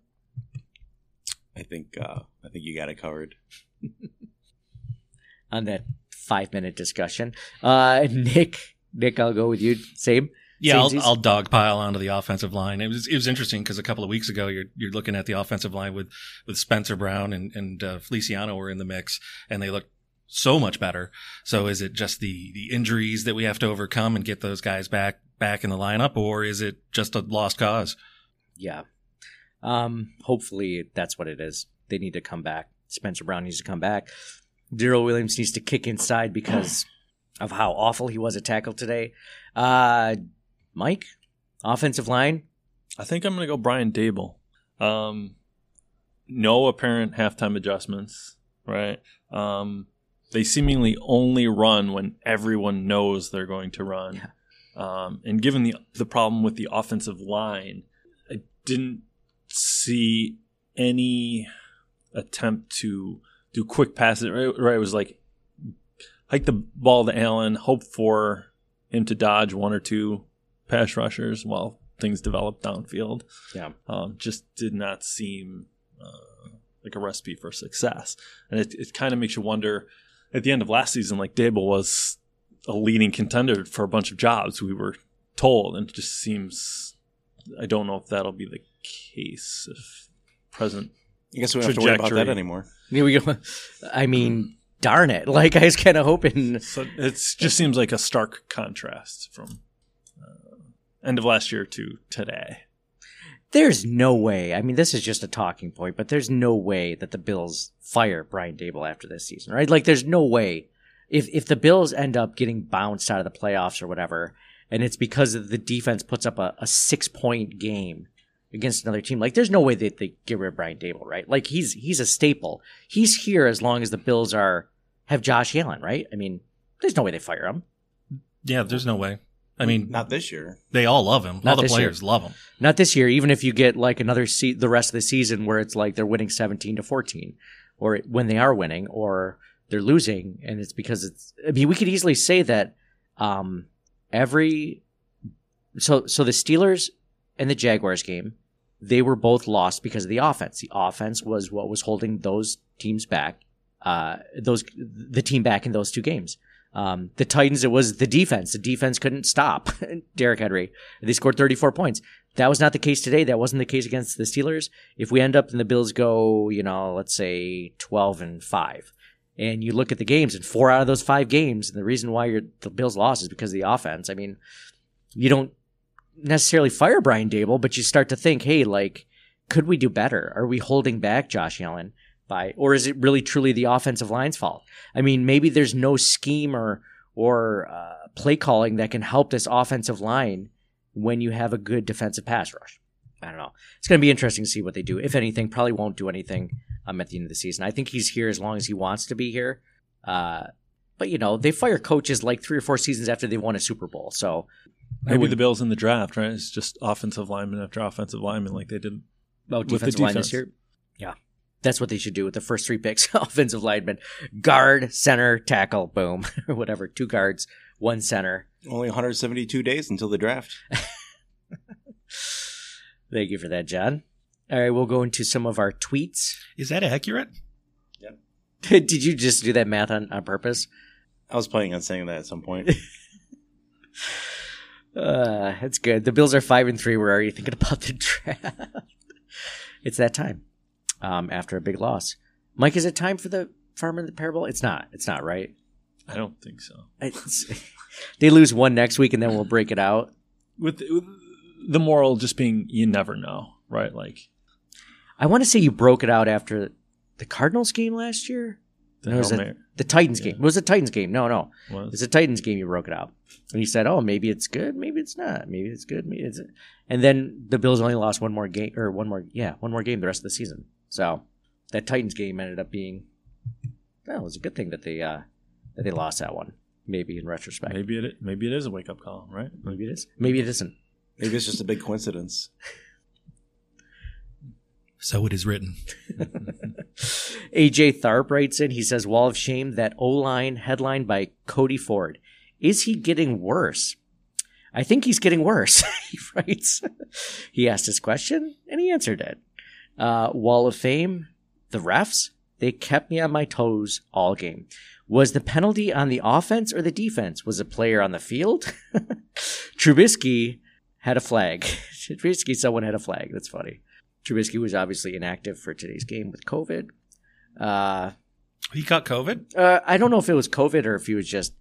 I think uh, I think you got it covered. On that five minute discussion, uh, Nick, Nick, I'll go with you. Same. Yeah, I'll, I'll dogpile onto the offensive line. It was it was interesting because a couple of weeks ago you're you're looking at the offensive line with with Spencer Brown and and uh, Feliciano were in the mix and they looked so much better. So is it just the the injuries that we have to overcome and get those guys back back in the lineup, or is it just a lost cause? Yeah. Um, hopefully that's what it is. They need to come back. Spencer Brown needs to come back. Daryl Williams needs to kick inside because of how awful he was at tackle today. Uh, Mike, offensive line. I think I'm going to go Brian Daboll. Um, no apparent halftime adjustments, right? Um, they seemingly only run when everyone knows they're going to run. Um, and given the the problem with the offensive line, I didn't see any attempt to do quick passes. Right, right? it was like hike the ball to Allen, hope for him to dodge one or two pass rushers while things develop downfield. Yeah. Um, just did not seem uh, like a recipe for success. And it, it kind of makes you wonder at the end of last season, like Daboll was a leading contender for a bunch of jobs, we were told. And it just seems, I don't know if that'll be the case if present. I guess we don't have to worry about that anymore. Here we go. I mean, darn it! Like I was kind of hoping. So it just seems like a stark contrast from uh, end of last year to today. There's no way. I mean, this is just a talking point, but there's no way that the Bills fire Brian Daboll after this season, right? Like, there's no way. If if the Bills end up getting bounced out of the playoffs or whatever, and it's because the defense puts up a, a six point game against another team, like there's no way that they get rid of Brian Daboll, right? Like he's he's a staple. He's here as long as the Bills are have Josh Allen, right? I mean, there's no way they fire him. Yeah, there's no way. I mean, Not this year. they all love him. Not all the this year. players love him. Not this year. Even if you get like another se- the rest of the season where it's like they're winning seventeen to fourteen, or when they are winning, or they're losing, and it's because it's. I mean, we could easily say that um, every so so the Steelers and the Jaguars game, they were both lost because of the offense. The offense was what was holding those teams back, uh, those the team back in those two games. Um, the Titans, it was the defense. The defense couldn't stop Derrick Henry. They scored 34 points. That was not the case today. That wasn't the case against the Steelers. If we end up and the Bills go, you know, let's say 12 and 5, and you look at the games, and four out of those five games, and the reason why the Bills lost is because of the offense. I mean, you don't necessarily fire Brian Daboll, but you start to think, hey, like, could we do better? Are we holding back Josh Allen by, or is it really truly the offensive line's fault? I mean, maybe there's no scheme or or uh, play calling that can help this offensive line when you have a good defensive pass rush. I don't know. It's going to be interesting to see what they do. If anything, probably won't do anything um, at the end of the season. I think he's here as long as he wants to be here. Uh, but you know, they fire coaches like three or four seasons after they won a Super Bowl. So Maybe would- the Bills in the draft, right? It's just offensive lineman after offensive lineman, like they did Oh, with the defensive line this defense. year. Yeah, that's what they should do with the first three picks: offensive lineman, guard, center, tackle, boom, or whatever. Two guards, one center. Only 172 days until the draft. Thank you for that, John. All right, we'll go into some of our tweets. Is that accurate? Yeah. Did you just do that math on, on purpose? I was planning on saying that at some point. Uh, that's good. The Bills are five and three. We're already thinking about the draft. it's that time. Um, after a big loss, Mike, is it time for the farmer in the parable? It's not. It's not right. I don't think so. They lose one next week, and then we'll break it out. With, with the moral just being you never know, right? Like I want to say you broke it out after the Cardinals game last year. The No, it was a- the Titans Yeah. game. It was the Titans game. No, no. was. It's a Titans game. You broke it up, and you said, "Oh, maybe it's good. Maybe it's not. Maybe it's good. Maybe it's." And then the Bills only lost one more game, or one more, yeah, one more game the rest of the season. So that Titans game ended up being. Well, it was a good thing that they uh that they lost that one. Maybe in retrospect, maybe, Maybe it maybe it is a wake up call, right? Maybe it is. Maybe it isn't. Maybe it's just a big coincidence. So it is written. AJ Tharp writes in. He says, "Wall of Shame." That O line headlined by Cody Ford. Is he getting worse? I think he's getting worse. he writes. he asked his question and he answered it. Uh, Wall of Fame. The refs. They kept me on my toes all game. Was the penalty on the offense or the defense? Was a player on the field? Trubisky had a flag. Trubisky, someone had a flag. That's funny. Trubisky was obviously inactive for today's game with COVID. Uh, He caught COVID. uh, I don't know if it was COVID or if he was just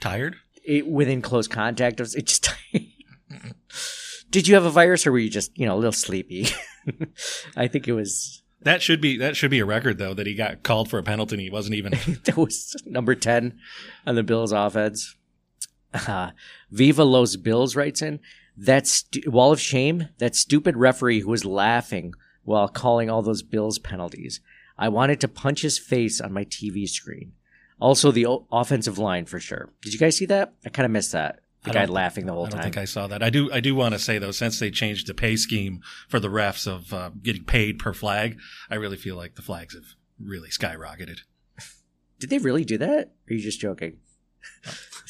Tired. it, within close contact. It, was, it just. Did you have a virus or were you just you know a little sleepy? I think it was That should be that should be a record though that he got called for a penalty and he wasn't even. that was number ten on the Bills offense. Uh, Viva Los Bills writes in that stu- wall of shame. That stupid referee who was laughing while calling all those Bills penalties. I wanted to punch his face on my TV screen. Also, the o- offensive line for sure. Did you guys see that? I kind of missed that. The guy laughing the whole time. I don't time. think I saw that. I do. I do want to say though, since they changed the pay scheme for the refs of uh, getting paid per flag, I really feel like the flags have really skyrocketed. Did they really do that? Or are you just joking?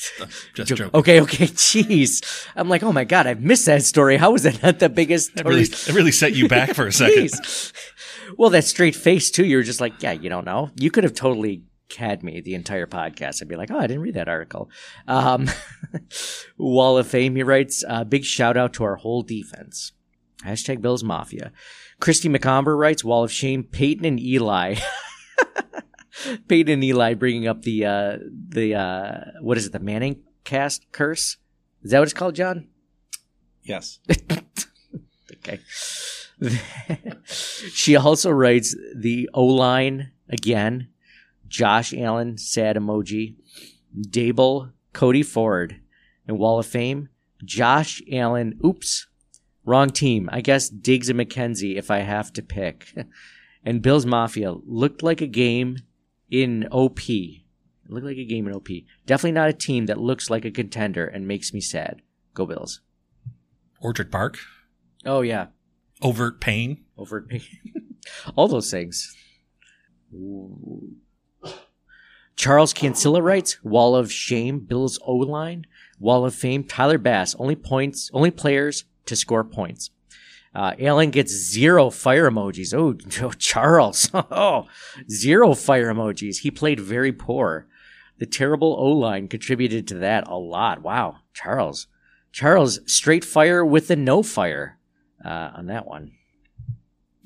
Just Jo- joking. Okay, okay, jeez. I'm like, oh my god, I've missed that story. How was that not the biggest It really, it really set you back for a second. Well, that straight face too. You're just like, yeah, you don't know. You could have totally had me the entire podcast. I'd be like, oh, I didn't read that article. Um, Wall of Fame. He writes, uh, big shout out to our whole defense. Hashtag Bills Mafia. Christy McComber writes, Wall of Shame. Peyton and Eli. Peyton and Eli bringing up the uh, the uh, what is it? The Manning cast curse. Is that what it's called, John? Yes. Okay. she also writes the O line again. Josh Allen, sad emoji. Daboll, Cody Ford, and Wall of Fame. Josh Allen, oops, wrong team. I guess Diggs and McKenzie if I have to pick. and Bills Mafia looked like a game in OP. It looked like a game in OP. Definitely not a team that looks like a contender and makes me sad. Go Bills. Orchard Park, Oh yeah, overt pain. Overt pain. all those things. Charles Cancilla writes, Wall of Shame, Bills O line, Wall of Fame, Tyler Bass, only points, only players to score points. Uh, Allen gets zero fire emojis. Oh, oh, Charles. Oh, zero fire emojis. He played very poor. The terrible O line contributed to that a lot. Wow. Charles. Charles, straight fire with the no fire uh, on that one.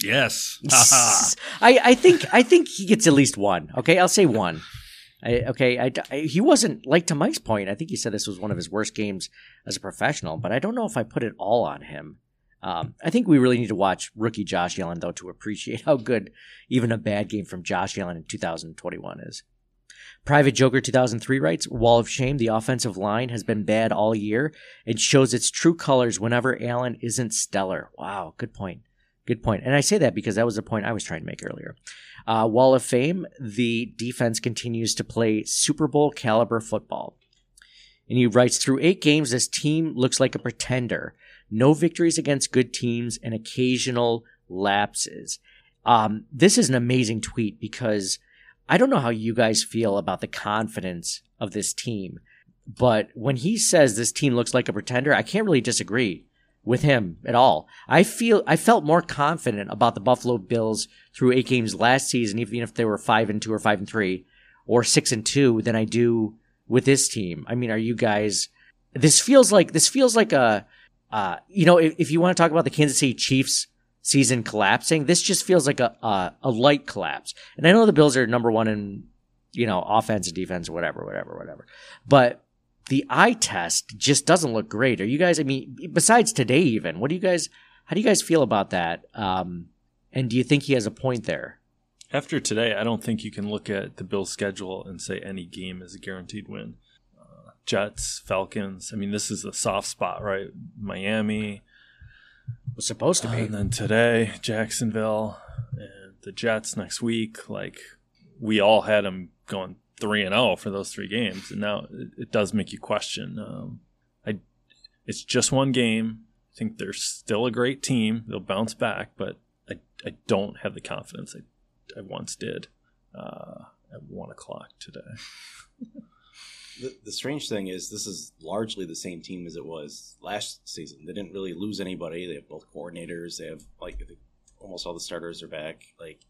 Yes. I, I think I think he gets at least one. Okay, I'll say one. I, okay, I, I- he wasn't like to Mike's point. I think he said this was one of his worst games as a professional, but I don't know if I put it all on him. Um, I think we really need to watch rookie Josh Allen though to appreciate how good even a bad game from Josh Allen in 2021 is. Private Joker 2003 writes, Wall of Shame, the offensive line has been bad all year and shows its true colors whenever Allen isn't stellar. Wow, good point. Good point. And I say that because that was the point I was trying to make earlier. Uh, Wall of Fame, the defense continues to play Super Bowl caliber football. And he writes, through eight games, this team looks like a pretender. No victories against good teams and occasional lapses. Um, this is an amazing tweet because I don't know how you guys feel about the confidence of this team, but when he says this team looks like a pretender, I can't really disagree with him at all. I feel I felt more confident about the Buffalo Bills through eight games last season, even if they were five and two or five and three or six and two, than I do with this team. I mean, are you guys? This feels like this feels like a, uh, you know, if, if you want to talk about the Kansas City Chiefs season collapsing, this just feels like a, a a light collapse. And I know the Bills are number one in you know offense and defense, whatever, whatever, whatever, but the eye test just doesn't look great. Are you guys? I mean, besides today, even what do you guys? How do you guys feel about that? Um, and do you think he has a point there? After today, I don't think you can look at the Bills' schedule and say any game is a guaranteed win. Jets, Falcons. I mean, this is a soft spot, right? Miami, Was supposed to be. and then today, Jacksonville, and the Jets next week. Like we all had them going three and zero for those three games, and now it, it does make you question. Um, I, it's just one game. I think they're still a great team. They'll bounce back, but I, I don't have the confidence I, I once did uh, at one o'clock today. The, the strange thing is, this is largely the same team as it was last season. They didn't really lose anybody. They have both coordinators. They have like almost all the starters are back. Like,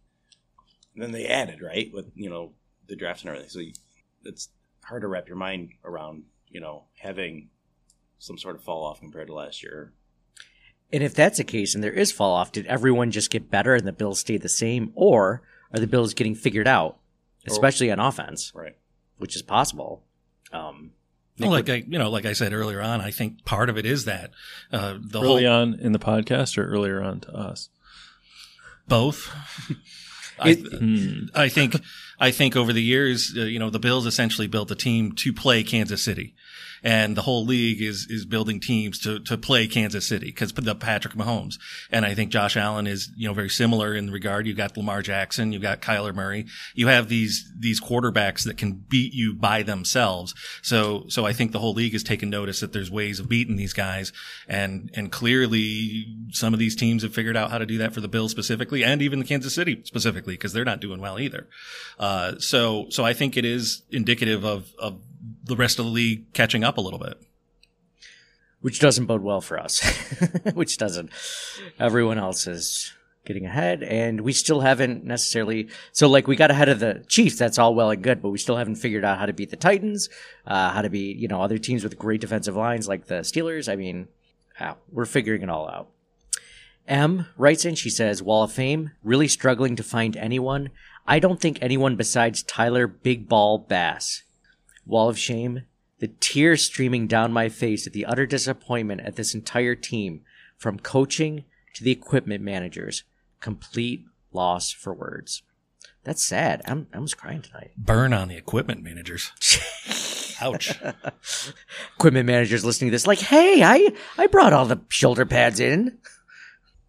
and then they added right with you know the draft and everything. So you, it's hard to wrap your mind around you know having some sort of fall off compared to last year. And if that's the case, and there is fall off, did everyone just get better and the Bills stay the same, or are the Bills getting figured out, oh. especially on offense, Right. which is possible? Um, Well, like I, you know, like I said earlier on, I think part of it is that uh, the Early whole on in the podcast or earlier on to us? both. I. I think I think over the years, uh, you know, the Bills essentially built a team to play Kansas City. And the whole league is is building teams to to play Kansas City because the Patrick Mahomes. And I think Josh Allen is you know very similar in regard. You got Lamar Jackson, you got Kyler Murray. You have these these quarterbacks that can beat you by themselves. So so I think the whole league has taken notice that there's ways of beating these guys, and and clearly some of these teams have figured out how to do that for the Bills specifically, and even the Kansas City specifically because they're not doing well either. Uh, so so I think it is indicative of of the rest of the league catching up a little bit. which doesn't bode well for us. which doesn't. Everyone else is getting ahead, and we still haven't necessarily. So, like, we got ahead of the Chiefs. That's all well and good, but we still haven't figured out how to beat the Titans, uh, how to beat you know other teams with great defensive lines like the Steelers. I mean, we're figuring it all out. M writes in. She says, "Wall of Fame really struggling to find anyone. I don't think anyone besides Tyler Big Ball Bass. Wall of Shame." The tears streaming down my face at the utter disappointment at this entire team, from coaching to the equipment managers. Complete loss for words. That's sad. I'm, I was crying tonight. Burn on the equipment managers. Ouch. Equipment managers listening to this, like, hey, I, I brought all the shoulder pads in.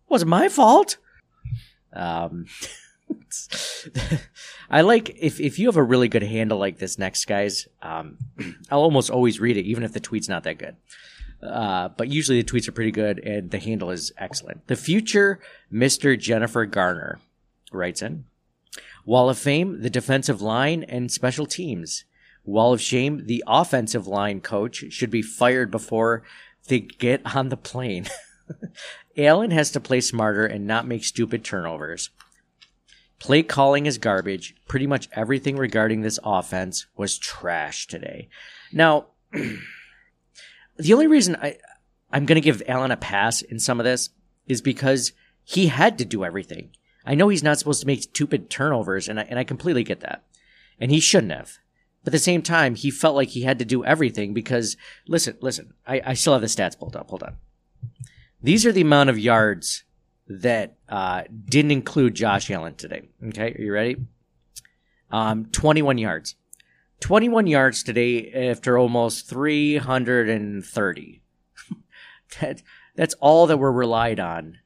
Wasn't my fault. Um, I like if if you have a really good handle like this next, guys. Um, I'll almost always read it, even if the tweet's not that good. Uh, but usually the tweets are pretty good, and the handle is excellent. The future Mister Jennifer Garner writes in Wall of Fame, the defensive line and special teams. Wall of Shame, the offensive line coach should be fired before they get on the plane. Allen has to play smarter and not make stupid turnovers. Play calling is garbage. Pretty much everything regarding this offense was trash today. Now, the only reason I, I'm going to give Allen a pass in some of this is because he had to do everything. I know he's not supposed to make stupid turnovers, and I, and I completely get that. And he shouldn't have. But at the same time, he felt like he had to do everything because, listen, listen, I, I still have the stats pulled up. Hold on. These are the amount of yards that uh, didn't include Josh Allen today. Okay, are you ready? Um, 21 yards. 21 yards today after almost 330. that, that's all that were relied on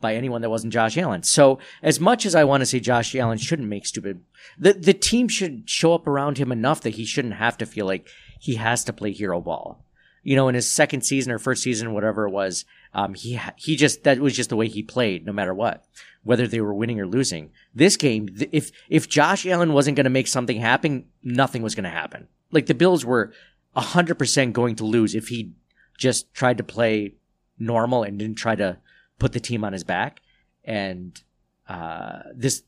by anyone that wasn't Josh Allen. So as much as I want to say Josh Allen shouldn't make stupid, the, the team should show up around him enough that he shouldn't have to feel like he has to play hero ball. You know, in his second season or first season, whatever it was, um, he he just that was just the way he played, no matter what, whether they were winning or losing. This game, if if Josh Allen wasn't going to make something happen, nothing was going to happen. Like the Bills were hundred percent going to lose if he just tried to play normal and didn't try to put the team on his back. And uh, this,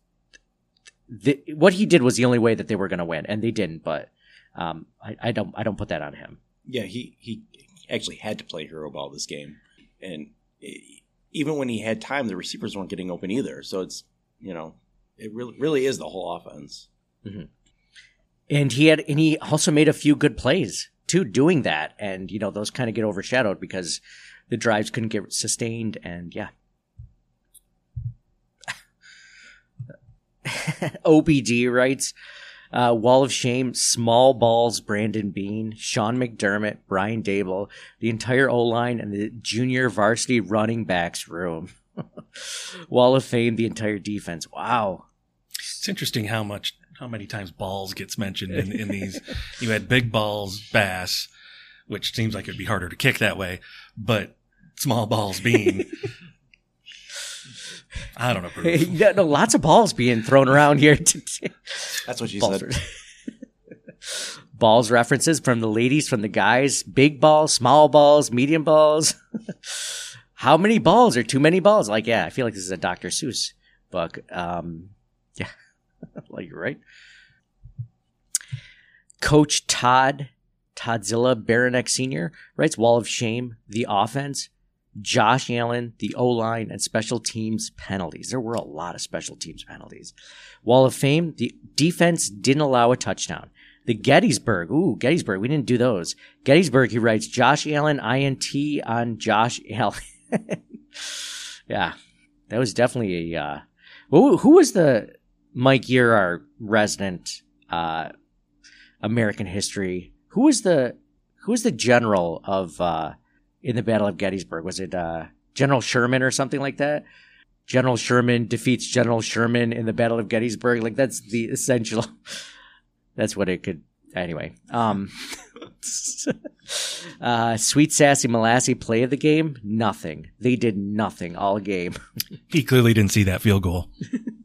the, what he did was the only way that they were going to win, and they didn't. But um, I, I don't I don't put that on him. Yeah, he he actually had to play hero ball this game, and e- even when he had time, the receivers weren't getting open either. So it's you know it really really is the whole offense. Mm-hmm. and he had and he also made a few good plays too doing that and you know those kind of get overshadowed because the drives couldn't get sustained and yeah obd writes uh, wall of shame small balls brandon beane sean mcdermott brian daboll the entire o-line and the junior varsity running backs room wall of fame the entire defense wow It's interesting how much, how many times balls gets mentioned in, in these. You had big balls, bass, which seems like it'd be harder to kick that way, but small balls being. I don't approve. yeah, no, lots of balls being thrown around here today. That's what she balls, said. balls references from the ladies, from the guys. Big balls, small balls, medium balls. How many balls are too many balls? Like, yeah, I feel like this is a Dr. Seuss book. Um, yeah, like you're right. Coach Todd Toddzilla Baranek Sr. writes Wall of Shame, the offense, Josh Allen, the O line, and special teams penalties. There were a lot of special teams penalties. Wall of Fame, the defense didn't allow a touchdown. The Gettysburg, ooh, Gettysburg, we didn't do those. Gettysburg, he writes Josh Allen, INT on Josh Allen. yeah, that was definitely a. Uh, who, who was the Mike? Our resident uh, American history. Who was the who was the general of uh, in the Battle of Gettysburg? Was it uh, General Sherman or something like that? General Sherman defeats General Sherman in the Battle of Gettysburg. Like that's the essential. that's what it could. Anyway, um, uh, sweet sassy molassy play of the game. Nothing. They did nothing all game. He clearly didn't see that field goal.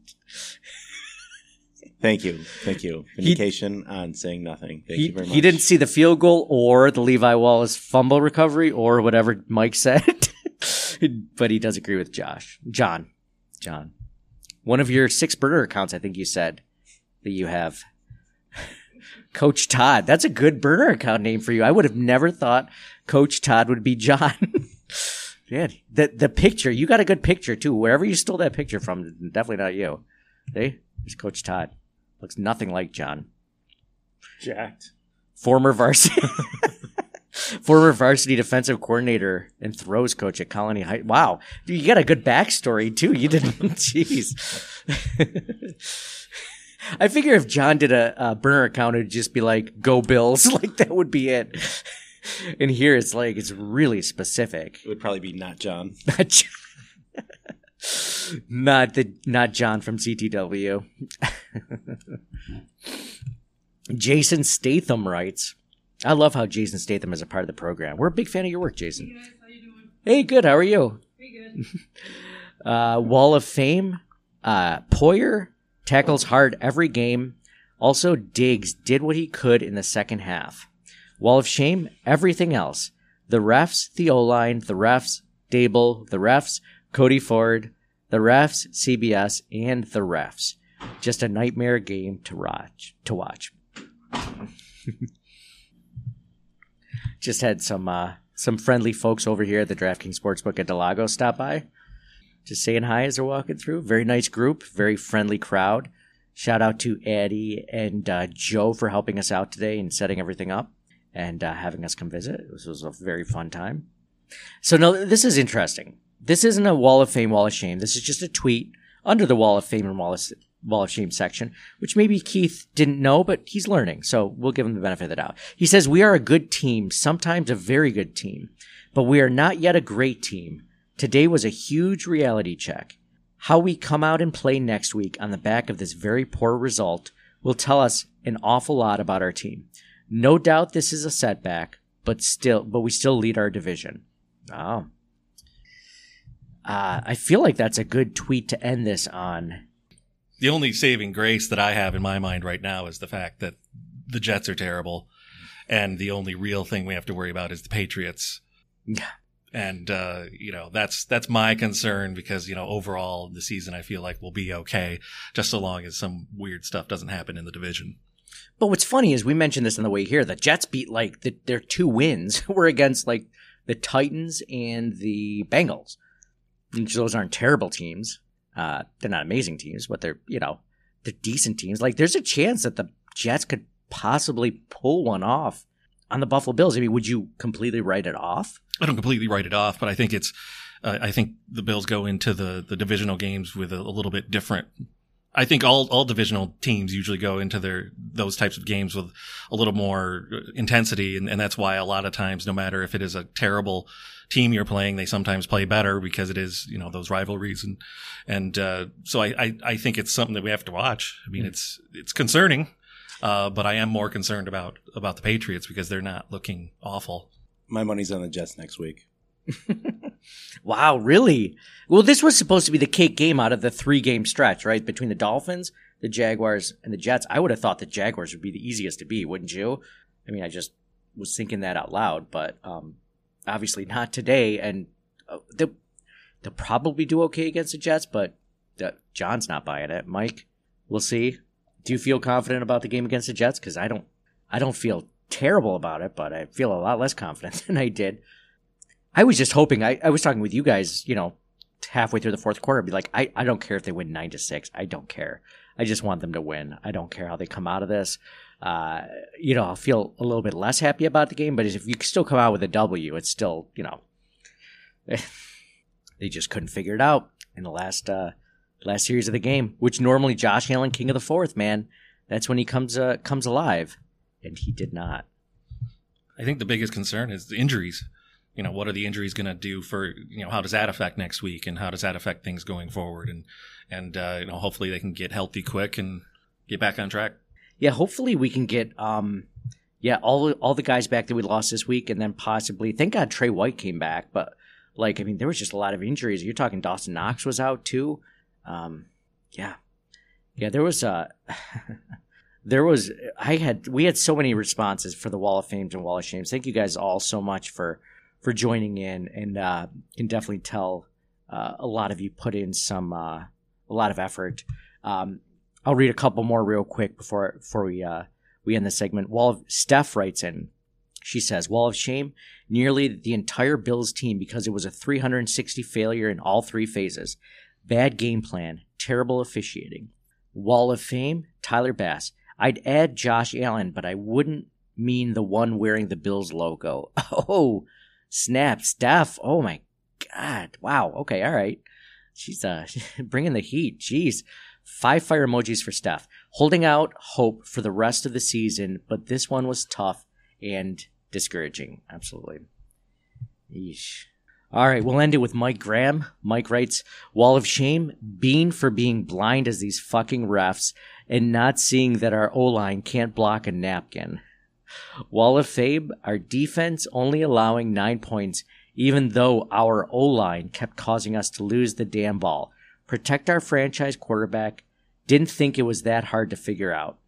Thank you. Thank you. Vindication on saying nothing. Thank he, you very much. he didn't see the field goal or the Levi Wallace fumble recovery or whatever Mike said. but he does agree with Josh. John. John. One of your six burner accounts, I think you said that you have. Coach Todd. That's a good burner account name for you. I would have never thought Coach Todd would be John. Man, the the picture, you got a good picture too. Wherever you stole that picture from, definitely not you. See? It's Coach Todd. Looks nothing like John. Jacked. Former varsity former varsity defensive coordinator and throws coach at Colony High. Wow. Dude, you got a good backstory too. You didn't jeez. I figure if John did a, a burner account, it'd just be like "Go Bills," like that would be it. And here it's like it's really specific. It would probably be not John. Not John. Not the not John from CTW. Jason Statham writes, "I love how Jason Statham is a part of the program. We're a big fan of your work, Jason. Hey, good. How are you? uh, Wall of Fame. Uh, Poyer tackles hard every game. Also, Diggs did what he could in the second half. Wall of Shame, everything else. The refs, the O line, the refs, Daboll, the refs, Cody Ford, the refs, CBS, and the refs. Just a nightmare game to watch. To watch. Just had some uh, some friendly folks over here at the DraftKings Sportsbook at del Lago stop by. Just saying hi as they're walking through. Very nice group, very friendly crowd. Shout out to Addie and uh, Joe for helping us out today and setting everything up and uh, having us come visit. This was a very fun time. So, no, this is interesting. This isn't a Wall of Fame, Wall of Shame. This is just a tweet under the Wall of Fame and Wall of, Wall of Shame section, which maybe Keith didn't know, but he's learning. So we'll give him the benefit of the doubt. He says, We are a good team, sometimes a very good team, but we are not yet a great team. Today was a huge reality check. How we come out and play next week on the back of this very poor result will tell us an awful lot about our team. No doubt this is a setback, but still, but we still lead our division. Oh. Uh, I feel like that's a good tweet to end this on. The only saving grace that I have in my mind right now is the fact that the Jets are terrible, and the only real thing we have to worry about is the Patriots. Yeah. And uh, you know that's that's my concern because you know overall the season I feel like will be okay just so long as some weird stuff doesn't happen in the division. But what's funny is we mentioned this on the way here. The Jets beat like the, their two wins were against like the Titans and the Bengals. Those aren't terrible teams. Uh, they're not amazing teams, but they're you know they're decent teams. Like there's a chance that the Jets could possibly pull one off on the Buffalo Bills. I mean, would you completely write it off? I don't completely write it off, but I think it's uh, I think the Bills go into the the divisional games with a, a little bit different I think all, all divisional teams usually go into their, those types of games with a little more intensity. And, and that's why a lot of times, no matter if it is a terrible team you're playing, they sometimes play better because it is, you know, those rivalries. And, and, uh, so I, I, I think it's something that we have to watch. I mean, it's, it's concerning. Uh, but I am more concerned about, about the Patriots because they're not looking awful. My money's on the Jets next week. Wow, really? Well, this was supposed to be the cake game out of the three game stretch, right? Between the Dolphins, the Jaguars, and the Jets. I would have thought the Jaguars would be the easiest to beat, wouldn't you? I mean, I just was thinking that out loud, but um, obviously not today. And uh, they'll, they'll probably do okay against the Jets, but uh, John's not buying it. Mike, we'll see. Do you feel confident about the game against the Jets? Because I don't, I don't feel terrible about it, but I feel a lot less confident than I did I was just hoping. I, I was talking with you guys, you know, halfway through the fourth quarter, be like, I, I don't care if they win nine to six. I don't care. I just want them to win. I don't care how they come out of this. Uh, you know, I'll feel a little bit less happy about the game, but if you still come out with a W, it's still, you know, they just couldn't figure it out in the last uh, last series of the game. Which normally Josh Allen, king of the fourth, man, that's when he comes uh, comes alive, and he did not. I think the biggest concern is the injuries. You know, what are the injuries going to do for you know how does that affect next week, and how does that affect things going forward, and and uh, you know hopefully they can get healthy quick and get back on track. Yeah, hopefully we can get um yeah, all all the guys back that we lost this week and then possibly thank God Tre White came back, but like I mean there was just a lot of injuries. You're talking Dawson Knox was out too. Um yeah. Yeah, there was uh there was I had we had so many responses for the Wall of Fames and Wall of Shames. Thank you guys all so much for for joining in and uh can definitely tell uh, a lot of you put in some uh a lot of effort. Um I'll read a couple more real quick before before we uh, we end the segment. Wall of Steph writes in. She says, "Wall of shame, nearly the entire Bills team because it was a 360 failure in all three phases. Bad game plan, terrible officiating. Wall of fame, Tyler Bass. I'd add Josh Allen, but I wouldn't mean the one wearing the Bills logo. Oh, snap, Steph. Oh my God. Wow. Okay. All right. She's uh bringing the heat. Jeez. Five fire emojis for Steph. Holding out hope for the rest of the season, but this one was tough and discouraging. Absolutely. Yeesh. All right, we'll end it with Mike Graham. Mike writes, Wall of shame, Beane for being blind as these fucking refs and not seeing that our O line can't block a napkin. Wall of fame, our defense only allowing nine points, even though our O line kept causing us to lose the damn ball. Protect our franchise quarterback. Didn't think it was that hard to figure out.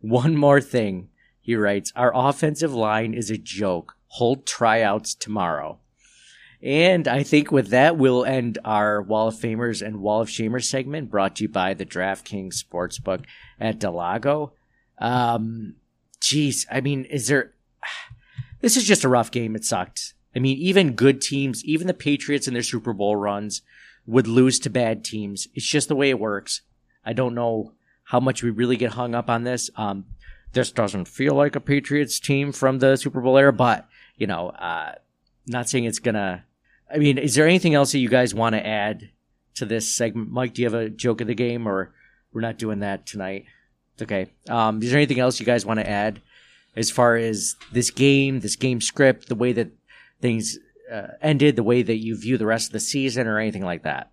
One more thing, he writes, our offensive line is a joke. Hold tryouts tomorrow. And I think with that, we'll end our Wall of Famers and Wall of Shamers segment brought to you by the DraftKings Sportsbook at del Lago. Um, geez, I mean, is there. This is just a rough game. It sucked. I mean, even good teams, even the Patriots in their Super Bowl runs would lose to bad teams. It's just the way it works. I don't know how much we really get hung up on this. Um, this doesn't feel like a Patriots team from the Super Bowl era, but, you know, uh, not saying it's gonna. I mean, is there anything else that you guys want to add to this segment? Mike, do you have a joke of the game, or we're not doing that tonight? Okay. Um, is there anything else you guys want to add as far as this game, this game script, the way that things uh, ended, the way that you view the rest of the season, or anything like that?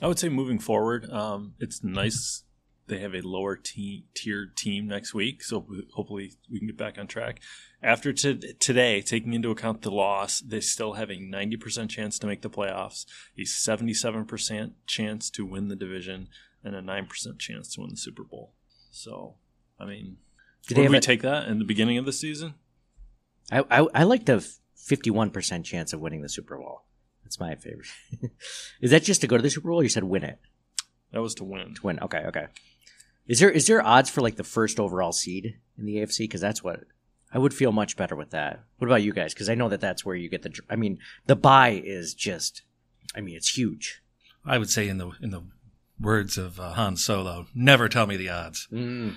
I would say moving forward, um, it's nice they have a lower te- tiered team next week, so hopefully we can get back on track. After t- today, taking into account the loss, they still have a 90% chance to make the playoffs, a 77% chance to win the division, and a 9% chance to win the Super Bowl. So, I mean, did we take that in the beginning of the season? I, I, I like to 51% chance of winning the Super Bowl. That's my favorite. is that just to go to the Super Bowl? you said win it. That was to win. To win. Okay. Okay. Is there is there odds for like the first overall seed in the AFC? Because that's what I would feel much better with that. What about you guys? Because I know that that's where you get the. I mean, the buy is just. I mean, it's huge. I would say in the in the words of uh, Han Solo, never tell me the odds. Mm.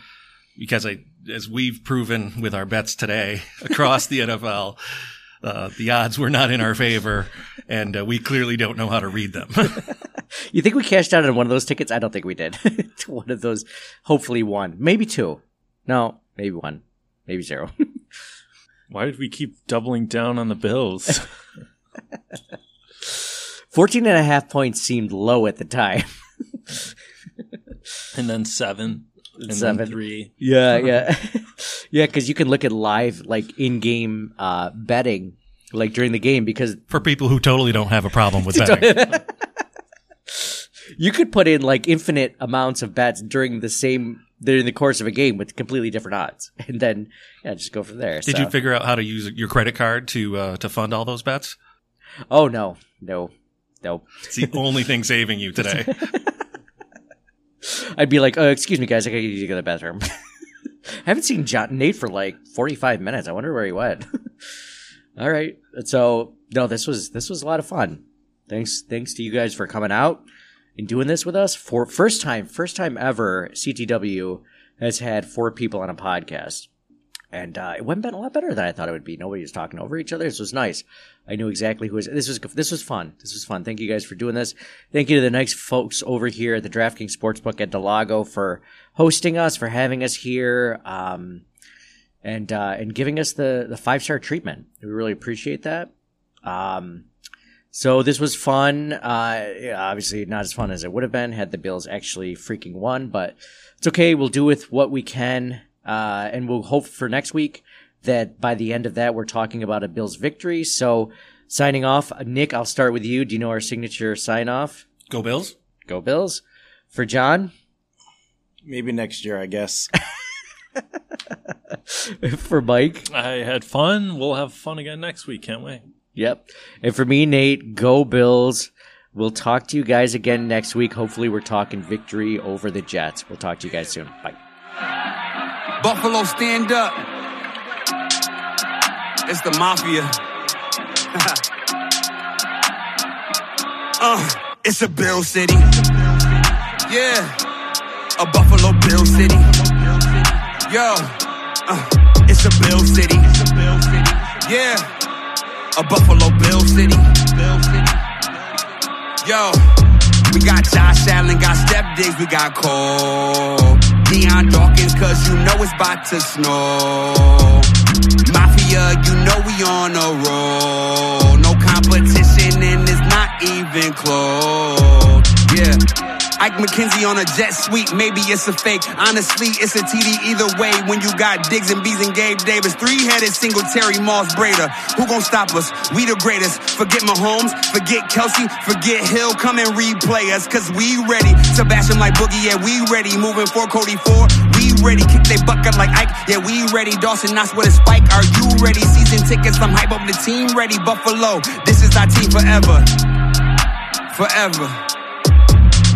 Because I, as we've proven with our bets today across the NFL, uh, the odds were not in our favor, and uh, we clearly don't know how to read them. You think we cashed out on one of those tickets? I don't think we did. one of those, hopefully one, maybe two. No, maybe one, maybe zero. Why did we keep doubling down on the Bills? 14 and a half points seemed low at the time. and then seven, and Seven. then three. Yeah, yeah, yeah. Because you can look at live, like in-game uh, betting, like during the game, because For people who totally don't have a problem with betting, you could put in like infinite amounts of bets during the same during the course of a game with completely different odds, and then yeah, just go from there. did So- you figure out how to use your credit card to uh, to fund all those bets? Oh no, no, no. It's the only thing saving you today. I'd be like, oh, "Excuse me, guys, I gotta go to the bathroom." I haven't seen John Nate for like forty-five minutes. I wonder where he went. All right, so no, this was this was a lot of fun. Thanks, thanks to you guys for coming out and doing this with us for first time, first time ever. CTW has had four people on a podcast, and uh, it went a lot better than I thought it would be. Nobody was talking over each other. This was nice. I knew exactly who was. This was this was fun. This was fun. Thank you guys for doing this. Thank you to the nice folks over here at the DraftKings Sportsbook at del Lago for hosting us, for having us here. Um, and uh, and giving us the the five star treatment. We really appreciate that. Um, so this was fun. Uh, obviously not as fun as it would have been had the Bills actually freaking won, but it's okay. We'll do with what we can, uh, and we'll hope for next week that by the end of that we're talking about a Bills victory. So signing off, Nick, I'll start with you. Do you know our signature sign off? Go Bills. Go Bills. For John, Maybe next year, I guess. for Mike, I had fun. We'll have fun again next week. Can't we? Yep. And for me, Nate, go Bills. We'll talk to you guys again next week. Hopefully, we're talking victory over the Jets. We'll talk to you guys soon. Bye. Buffalo, stand up. It's the mafia. uh, it's a Bill City. Yeah, a Buffalo Bill City. Yo, uh, it's a Bill City. Yeah, a Buffalo Bill City. Yo, we got Josh Allen, got Step Diggs, we got Cole. Dion Dawkins, cause you know it's about to snow. Mafia, you know we on a roll. No competition and it's not even close. Yeah. Ike McKenzie on a jet suite, maybe it's a fake. Honestly, it's a TD either way when you got Diggs and Bees and Gabe Davis. Three-headed Singletary Moss Breida. Who gon' stop us? We the greatest. Forget Mahomes, forget Kelce, forget Hill. Come and replay us, cause we ready. Sebastian like Boogie, yeah, we ready. Moving for Cody 4, we ready. Kick they bucket like Ike, yeah, we ready. Dawson Knox with a spike, are you ready? Season tickets, I'm hype up the team ready. Buffalo, this is our team forever. Forever.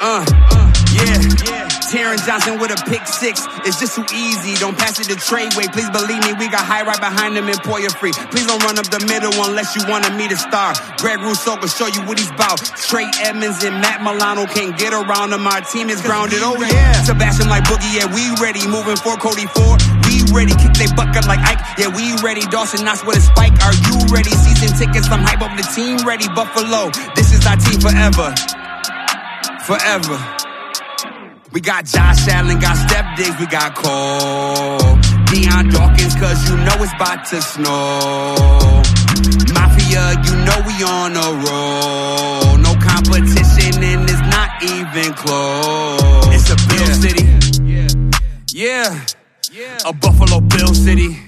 Uh, yeah. Yeah. Taron Johnson with a pick six. It's just too easy. Don't pass it to Tre White. Please believe me, we got high right behind him and Poyer free. Please don't run up the middle unless you wanna meet to star. Greg Rousseau can show you what he's about. Trey Edmunds and Matt Milano can't get around him. Our team is grounded. Oh yeah. Sebastian like Boogie, yeah, we ready. Moving for Cody Four. We ready. Kick they bucket like Ike. Yeah, we ready. Dawson Knox with a spike. Are you ready? Season tickets, I'm hype up the team ready. Buffalo, this is our team forever forever. We got Josh Allen, got Step Diggs, we got Cole. Dion Dawkins, cause you know it's about to snow. Mafia, you know we on a roll. No competition and it's not even close. It's a Bill City. Yeah. yeah. A Buffalo Bill City.